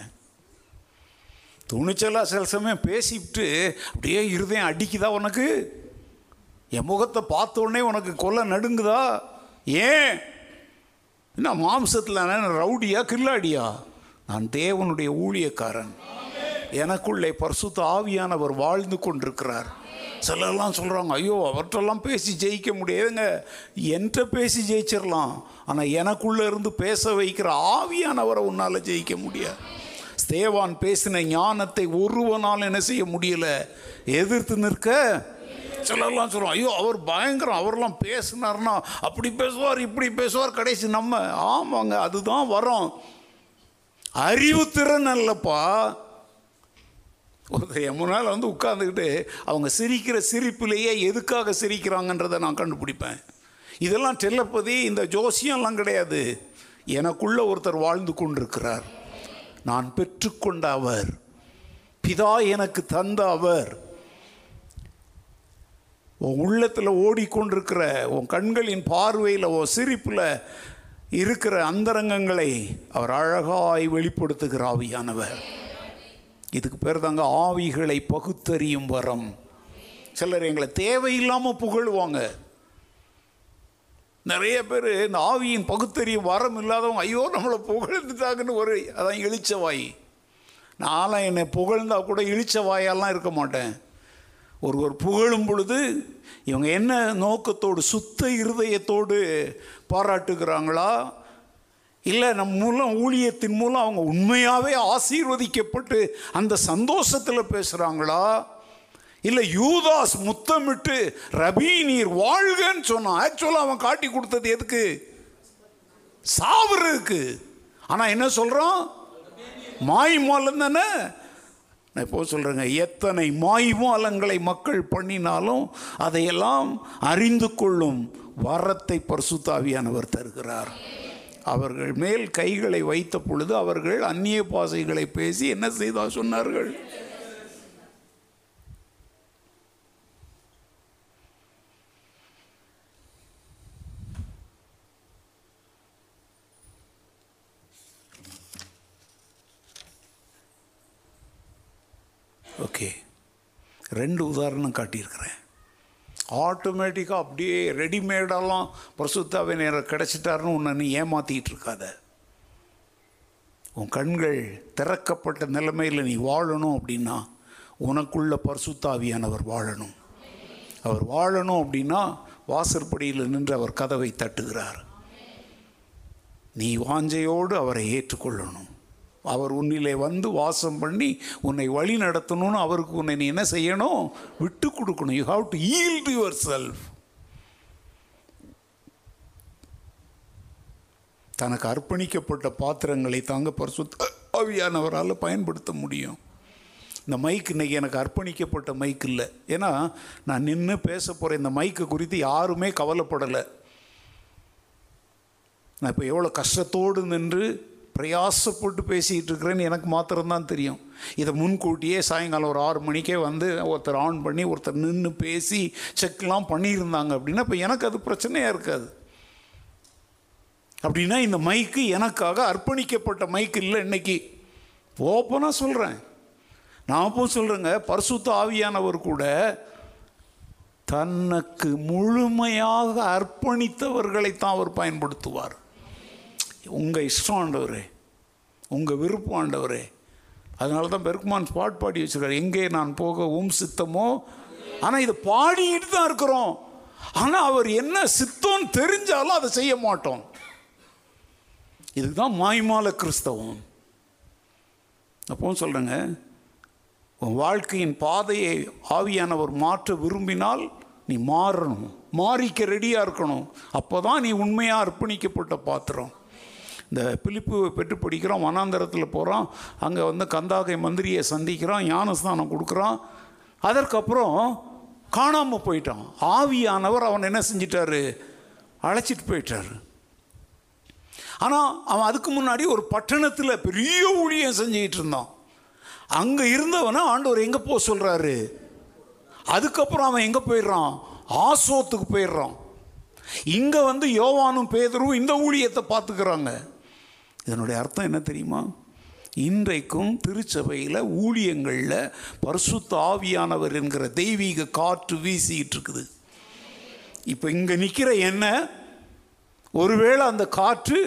துணிச்சலாக சில சமயம் பேசிவிட்டு அப்படியே இருதயம் அடிக்குதா உனக்கு? என் முகத்தை பார்த்தோடனே உனக்கு கொல்ல நடுங்குதா? ஏன்? என்ன மாம்சத்தில் நான் ரவுடியா கில்லாடியா? நான் தேவனுடைய ஊழியக்காரன். எனக்குள்ளே பரிசுத்த ஆவியானவர் வாழ்ந்து கொண்டிருக்கிறார். சிலர்லாம் சொல்கிறாங்க ஐயோ அவர்கிட்டலாம் பேசி ஜெயிக்க முடியாதுங்க. என்கிட்ட பேசி ஜெயிச்சிடலாம் ஆனால் எனக்குள்ளே இருந்து பேச வைக்கிற ஆவியானவரை உன்னால் ஜெயிக்க முடியாது. ஸ்தேவான் பேசின ஞானத்தை ஒருவனால் என்ன செய்ய முடியல? எதிர்த்து நிற்க சிலர்லாம் சொல்லுவோம் ஐயோ அவர் பயங்கரம் அவர்லாம் பேசினார்னா அப்படி பேசுவார் இப்படி பேசுவார். கடைசி நம்ம ஆமாங்க அதுதான் வரோம். அறிவுத்திறன் அல்லப்பா. ஒருத்தர் என் முன்னால் வந்து உட்காந்துக்கிட்டு அவங்க சிரிக்கிற சிரிப்பிலேயே எதுக்காக சிரிக்கிறாங்கன்றதை நான் கண்டுபிடிப்பேன். இதெல்லாம் செல்லப்பதி இந்த ஜோசியம்லாம் கிடையாது. எனக்குள்ள ஒருத்தர் வாழ்ந்து கொண்டிருக்கிறார். நான் பெற்றுக்கொண்ட அவர். பிதா எனக்கு தந்த அவர். உன் உள்ளத்தில் ஓடிக்கொண்டிருக்கிற உன் கண்களின் பார்வையில் உன் சிரிப்பில் இருக்கிற அந்தரங்கங்களை அவர் அழகாய் வெளிப்படுத்துகிற ஆவியானவர். இதுக்கு பேர் தாங்க ஆவிகளை பகுத்தறியும் வரம். சிலர் எங்களை தேவையில்லாமல் புகழுவாங்க. நிறைய பேர் இந்த ஆவியின் பகுத்தறியும் வரம் இல்லாதவங்க ஐயோ நம்மளை புகழ்ந்துட்டாங்கன்னு ஒரு அதான் இழிச்சவாய் நான்லாம் என்னை புகழ்ந்தால் கூட இழிச்ச வாயெல்லாம் இருக்க மாட்டேன். ஒருவர் புகழும் பொழுது இவங்க என்ன நோக்கத்தோடு சுத்த இருதயத்தோடு பாராட்டுகிறாங்களா? இல்லை நம் மூலம் ஊழியத்தின் மூலம் அவங்க உண்மையாகவே ஆசீர்வதிக்கப்பட்டு அந்த சந்தோஷத்தில் பேசுகிறாங்களா இல்லை யூதாஸ் முத்தமிட்டு ரபி நீர் வாழ்கன்னு சொன்னான் ஆக்சுவலாக அவன் காட்டி கொடுத்தது எதுக்கு? சாவுறதுக்கு ஆனால் என்ன சொல்கிறான் மாய்மாலம் தானே நான் இப்போ சொல்கிறேங்க எத்தனை மாய்வாலங்களை மக்கள் பண்ணினாலும் அதையெல்லாம் அறிந்து கொள்ளும் வரத்தை பரிசுத்தாவியானவர் தருகிறார். அவர்கள் மேல் கைகளை வைத்த பொழுது அவர்கள் அந்நிய பாசைகளை பேசி என்ன செய்தா சொன்னார்கள் ஓகே ரெண்டு உதாரணம் காட்டியிருக்கிறேன். ஆட்டோமேட்டிக்காக அப்படியே ரெடிமேடெல்லாம் பிரசுத்தாவே நேரம் கிடச்சிட்டாருன்னு உன்னை நீ ஏமாற்றிட்டு இருக்காத. உன் கண்கள் திறக்கப்பட்ட நிலைமையில் நீ வாழணும் அப்படின்னா உனக்குள்ள பரிசுத்தாவியானவர் வாழணும். அவர் வாழணும் அப்படின்னா வாசற்படியில் நின்று அவர் கதவை தட்டுகிறார். நீ வாஞ்சையோடு அவரை ஏற்றுக்கொள்ளணும். அவர் உன்னிலே வந்து வாசம் பண்ணி உன்னை வழி நடத்தணும்னு அவருக்கு உன்னை நீ என்ன செய்யணும்? விட்டு கொடுக்கணும். You have to yield yourself தனக்கு அர்ப்பணிக்கப்பட்ட பாத்திரங்களை தாங்க பரிசுத்த ஆவியானவரால் பயன்படுத்த முடியும். இந்த மைக் இன்னைக்கு எனக்கு அர்ப்பணிக்கப்பட்ட மைக் இல்லை. ஏன்னா நான் நின்று பேச போகிற இந்த மைக்கு குறித்து யாருமே கவலைப்படலை. நான் இப்போ எவ்வளோ கஷ்டத்தோடு நின்று பிரயாசப்பட்டு பேசிகிட்டு இருக்கிறேன்னு எனக்கு மாத்திரம்தான் தெரியும். இதை முன்கூட்டியே சாயங்காலம் ஒரு ஆறு மணிக்கே வந்து ஒருத்தர் ஆன் பண்ணி ஒருத்தர் நின்று பேசி செக்லாம் பண்ணியிருந்தாங்க அப்படின்னா இப்போ எனக்கு அது பிரச்சனையாக இருக்காது. அப்படின்னா இந்த மைக்கு எனக்காக அர்ப்பணிக்கப்பட்ட மைக்கு இல்லை இன்னைக்கு. ஓப்பனாக சொல்கிறேன் நான் அப்போ சொல்கிறேங்க பரிசுத்த ஆவியானவர் கூட தனக்கு முழுமையாக அர்ப்பணித்தவர்களைத்தான் அவர் பயன்படுத்துவார். உங்கள் இஷ்டம் ஆண்டவரே உங்கள் விருப்பம் ஆண்டவரே. அதனால தான் பெருக்குமான் பாட் பாடி வச்சுருக்காரு. எங்கே நான் போக உம் சித்தமோ? ஆனால் இதை பாடிக்கிட்டு தான் இருக்கிறோம். ஆனால் அவர் என்ன சித்தம்னு தெரிஞ்சாலும் அதை செய்ய மாட்டோம். இதுக்கு தான் மாய்மால கிறிஸ்தவம். அப்போ சொல்கிறேங்க உன் வாழ்க்கையின் பாதையை ஆவியானவர் மாற்ற விரும்பினால் நீ மாறணும். மாறிக்க ரெடியாக இருக்கணும். அப்போ தான் நீ உண்மையாக அர்ப்பணிக்கப்பட்ட பாத்திரம். இந்த பிலிப்பு பெற்று படிக்கிறோம் வனாந்தரத்தில் போகிறோம் அங்கே வந்து கந்தாகை மந்திரியை சந்திக்கிறான் ஞானஸ்தானம் கொடுக்குறான் அதற்கப்புறம் காணாமல் போயிட்டான். ஆவியானவர் அவன் என்ன செஞ்சிட்டாரு? அழைச்சிட்டு போயிட்டாரு. ஆனால் அவன் அதுக்கு முன்னாடி ஒரு பட்டணத்தில் பெரிய ஊழியம் செஞ்சுக்கிட்டு இருந்தான். அங்கே இருந்தவனை ஆண்டவர் எங்கே போக சொல்கிறாரு அதுக்கப்புறம் அவன் எங்கே போயிடுறான்? ஆசோத்துக்கு போயிடுறான். இங்கே வந்து யோவானும் பேதரும் இந்த ஊழியத்தை பார்த்துக்கிறாங்க. இதனுடைய அர்த்தம் என்ன தெரியுமா? இன்றைக்கும் திருச்சபையில் ஊழியங்களில் பரிசுத்த ஆவியானவர் என்கிற தெய்வீக காற்று வீசிக்கிட்டு இருக்குது. இப்போ இங்கே நிற்கிற என்ன? ஒருவேளை அந்த காற்று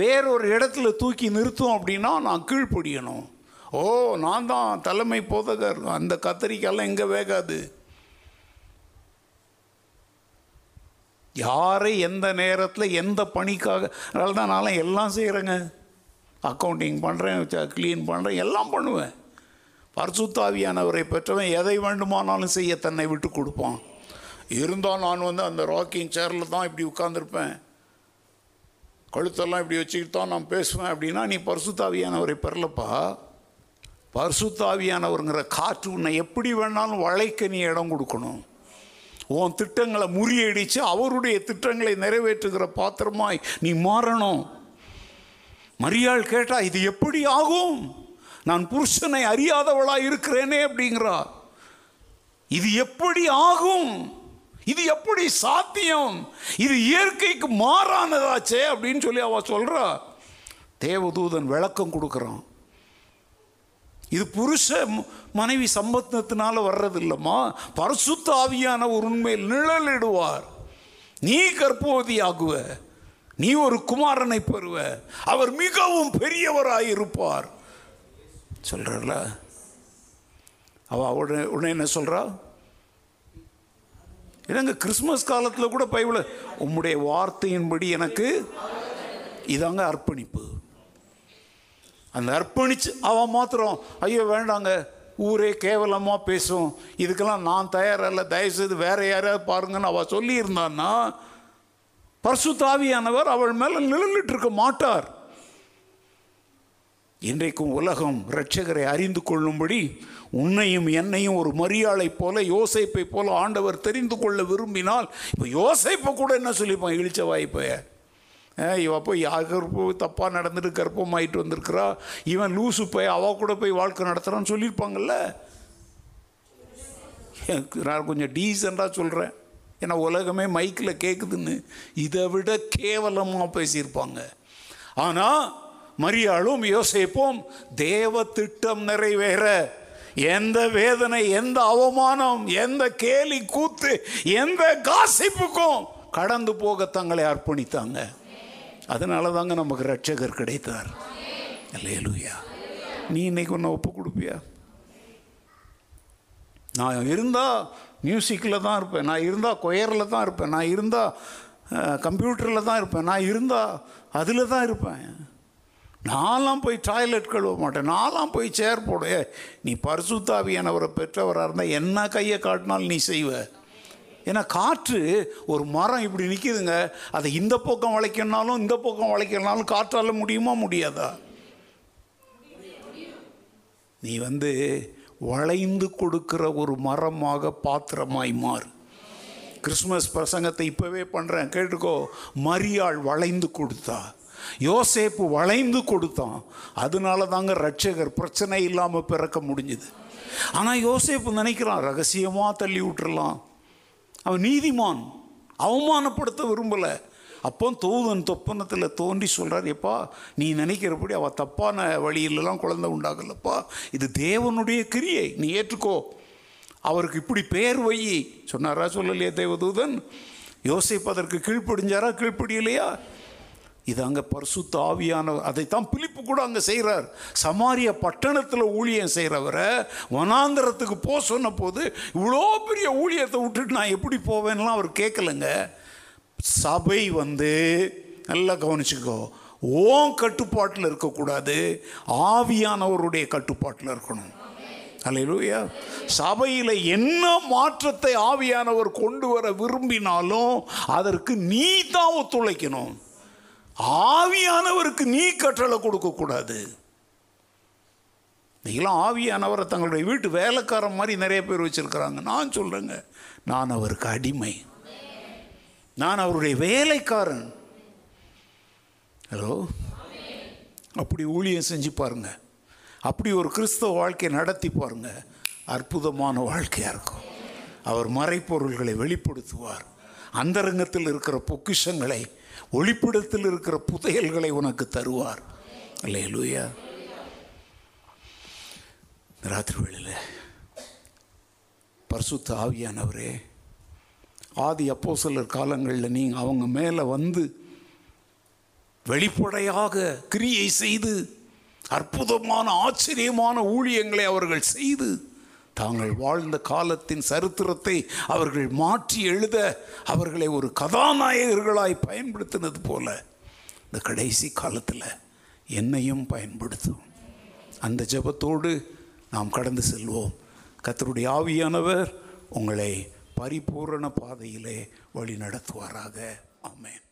வேறொரு இடத்துல தூக்கி நிறுத்தும் அப்படின்னா நான் கீழ்ப்படியணும். ஓ நான் தான் தலைமை போதகர். அந்த கத்திரிக்காயெல்லாம் எங்கே வேகாது? யாரை எந்த நேரத்தில் எந்த பணிக்காக அதனால தான் நான் எல்லாம் செய்கிறேங்க அக்கௌண்டிங் பண்ணுறேன் க்ளீன் பண்ணுறேன் எல்லாம் பண்ணுவேன். பரிசுத்தாவியானவரை பெற்றவன் எதை வேண்டுமானாலும் செய்ய தன்னை விட்டு கொடுப்பான். இருந்தால் நான் வந்து அந்த ராக்கிங் சேரில் தான் இப்படி உட்காந்துருப்பேன் கழுத்தெல்லாம் இப்படி வச்சுக்கிட்டு தான் நான் பேசுவேன். அப்படின்னா நீ பரிசுத்தாவியானவரை பெறலப்பா. பர்சுத்தாவியானவருங்கிற காற்று உன்னை எப்படி வேணாலும் வளைக்க நீ இடம் கொடுக்கணும். உன் திட்டங்களை முறியடித்து அவருடைய திட்டங்களை நிறைவேற்றுகிற பாத்திரமாய் நீ மாறணும். மரியாள் கேட்டா இது எப்படி ஆகும்? நான் புருஷனை அறியாதவளா இருக்கிறேனே அப்படிங்கிறா. இது எப்படி ஆகும்? இது எப்படி சாத்தியம்? இது இயற்கைக்கு மாறானதாச்சே அப்படின்னு சொல்லி அவ சொல்றா. தேவதூதன் விளக்கம் கொடுக்குறான். இது புருஷ மனைவி சம்பந்தத்தினால வர்றது இல்லைம்மா பரிசுத்த ஆவியான ஒரு உண்மையில் நிழலிடுவார். நீ கர்ப்பவதி ஆகுவ நீ ஒரு குமாரனை பெறுவ. அவர் மிகவும் பெரியவராய் இருப்பார். சொல்றல அவ உடனே உடனே என்ன சொல்றா? என்னங்க கிறிஸ்மஸ் காலத்தில் கூட பைபிள் உம்முடைய வார்த்தையின்படி எனக்கு இதாங்க அர்ப்பணிப்பு. அந்த அர்ப்பணிச்சு அவன் மாத்திரம் ஐயோ வேண்டாங்க ஊரே கேவலமாக பேசும். இதுக்கெல்லாம் நான் தயாரில்ல. தயவுசெய்து வேற யாரையாவது பாருங்கன்னு அவள் சொல்லியிருந்தான்னா பரிசுத்தாவியானவர் அவள் மேலே நிழலிட்டு இருக்க மாட்டார். இன்றைக்கும் உலகம் இரட்சகரை அறிந்து கொள்ளும்படி உன்னையும் என்னையும் ஒரு மரியாதை போல யோசைப்பை போல ஆண்டவர் தெரிந்து கொள்ள விரும்பினால் இப்போ யோசைப்பை கூட என்ன சொல்லிப்பான்? இழிச்ச வாய்ப்பைய இவ போய் கற்போ தப்பாக நடந்துட்டு கர்ப்பமாயிட்டு வந்திருக்கிறா? இவன் லூசு போய் அவ கூட போய் வாழ்க்கை நடத்துகிறான்னு சொல்லியிருப்பாங்கல்ல? எனக்கு நான் கொஞ்சம் டீசெண்டாக சொல்கிறேன் ஏன்னா உலகமே மைக்கில் கேட்குதுன்னு இதை விட கேவலமாக பேசியிருப்பாங்க. ஆனால் மரியாளும் யோசிப்போம் தேவ திட்டம் நிறைவேற. எந்த வேதனை எந்த அவமானம் எந்த கேலி கூத்து எந்த காசிப்புக்கும் கடந்து போக தங்களை அர்ப்பணித்தாங்க. அதனால தாங்க நமக்கு ரட்சகர் கிடைத்தார். அல்லேலூயா. நீ இன்னைக்கு ஒன்று ஒப்பு கொடுப்பியா? நான் இருந்தால் மியூசிக்கில் தான் இருப்பேன். நான் இருந்தால் கொயரில் தான் இருப்பேன். நான் இருந்தால் கம்ப்யூட்டரில் தான் இருப்பேன். நான் இருந்தால் அதில் தான் இருப்பேன். நான்லாம் போய் டாய்லெட் கழுவ மாட்டேன். நான்லாம் போய் சேர் போட. நீ பரிசுத்தாவியானவரை பெற்றவராக இருந்தால் என்ன கையை காட்டினாலும் நீ செய்வ. ஏன்னா காற்று ஒரு மரம் இப்படி நிற்கிதுங்க அதை இந்த பக்கம் வளைக்கணுனாலும் இந்த பக்கம் வளைக்கணுனாலும் காற்றால் முடியுமா முடியாதா? நீ வந்து வளைந்து கொடுக்கிற ஒரு மரமாக பாத்திரமாய் மாறு. கிறிஸ்மஸ் பிரசங்கத்தை இப்போவே பண்ணுறேன் கேட்டுக்கோ மரியாள் வளைந்து கொடுத்தா. யோசேப்பு வளைந்து கொடுத்தான் அதனால தாங்க ரட்சகர் பிரச்சனை இல்லாமல் பிறக்க முடிஞ்சுது. ஆனால் யோசேப்பு நினைக்கிறான் ரகசியமாக தள்ளி விட்டுறலாம். அவன் நீதிமான் அவமானப்படுத்த விரும்பலை. அப்போ தூதன் தொப்பனத்தில் தோன்றி சொல்கிறார் எப்பா நீ நினைக்கிறபடி அவள் தப்பான வழியிலலாம் குழந்தை உண்டாகலப்பா. இது தேவனுடைய கிரியை நீ ஏற்றுக்கோ. அவருக்கு இப்படி பெயர் வை. சொன்னாரா சொல்லலையே தேவதூதன்? யோசிப்பு அதற்கு கீழ்ப்படிஞ்சாரா கீழ்ப்படியலையா? இது அங்கே பரிசுத்த ஆவியான அதைத்தான் பிலிப்பு கூட அங்கே செய்கிறார் சமாரிய பட்டணத்தில் ஊழியம் செய்கிறவரை வனாந்திரத்துக்கு போக சொன்ன போது இவ்வளோ பெரிய ஊழியத்தை விட்டுட்டு நான் எப்படி போவேன்லாம் அவர் கேட்கலங்க சபை வந்து நல்லா கவனிச்சுக்கோ. ஓம் கட்டுப்பாட்டில் இருக்கக்கூடாது. ஆவியானவருடைய கட்டுப்பாட்டில் இருக்கணும். அல்லேலூயா சபையில் என்ன மாற்றத்தை ஆவியானவர் கொண்டு வர விரும்பினாலும் அதற்கு நீ தான் ஒத்துழைக்கணும். ஆவியானவருக்கு நீ கட்டளை கொடுக்கக்கூடாது. நீங்களாம் ஆவியானவரை தங்களுடைய வீட்டு வேலைக்காரன் மாதிரி நிறைய பேர் வச்சுருக்கிறாங்க. நான் சொல்கிறேங்க நான் அவருக்கு அடிமை. நான் அவருடைய வேலைக்காரன். ஹலோ அப்படி ஊழியம் செஞ்சு பாருங்க. அப்படி ஒரு கிறிஸ்தவ வாழ்க்கையை நடத்தி பாருங்க. அற்புதமான வாழ்க்கையாக இருக்கும். அவர் மறைப்பொருள்களை வெளிப்படுத்துவார். அந்தரங்கத்தில் இருக்கிற பொக்கிஷங்களை ஒளிப்பிடத்தில் இருக்கிற புதையல்களை உனக்கு தருவார். அல்லே லூயா ராத்திரி வேளையில் பரிசுத்த ஆவியானவரே ஆதி அப்போ சிலர் காலங்களில் நீங்கள் அவங்க மேலே வந்து வெளிப்படையாக கிரியை செய்து அற்புதமான ஆச்சரியமான ஊழியங்களை அவர்கள் செய்து தாங்கள் வாழ்ந்த காலத்தின் சரித்திரத்தை அவர்கள் மாற்றி எழுத அவர்களை ஒரு கதாநாயகர்களாய் பயன்படுத்தினது போல இந்த கடைசி காலத்தில் என்னையும் பயன்படுத்தும் அந்த ஜெபத்தோடு நாம் கடந்து செல்வோம். கத்தருடைய ஆவியானவர் உங்களை பரிபூரண பாதையிலே வழி நடத்துவாராக. ஆமேன்.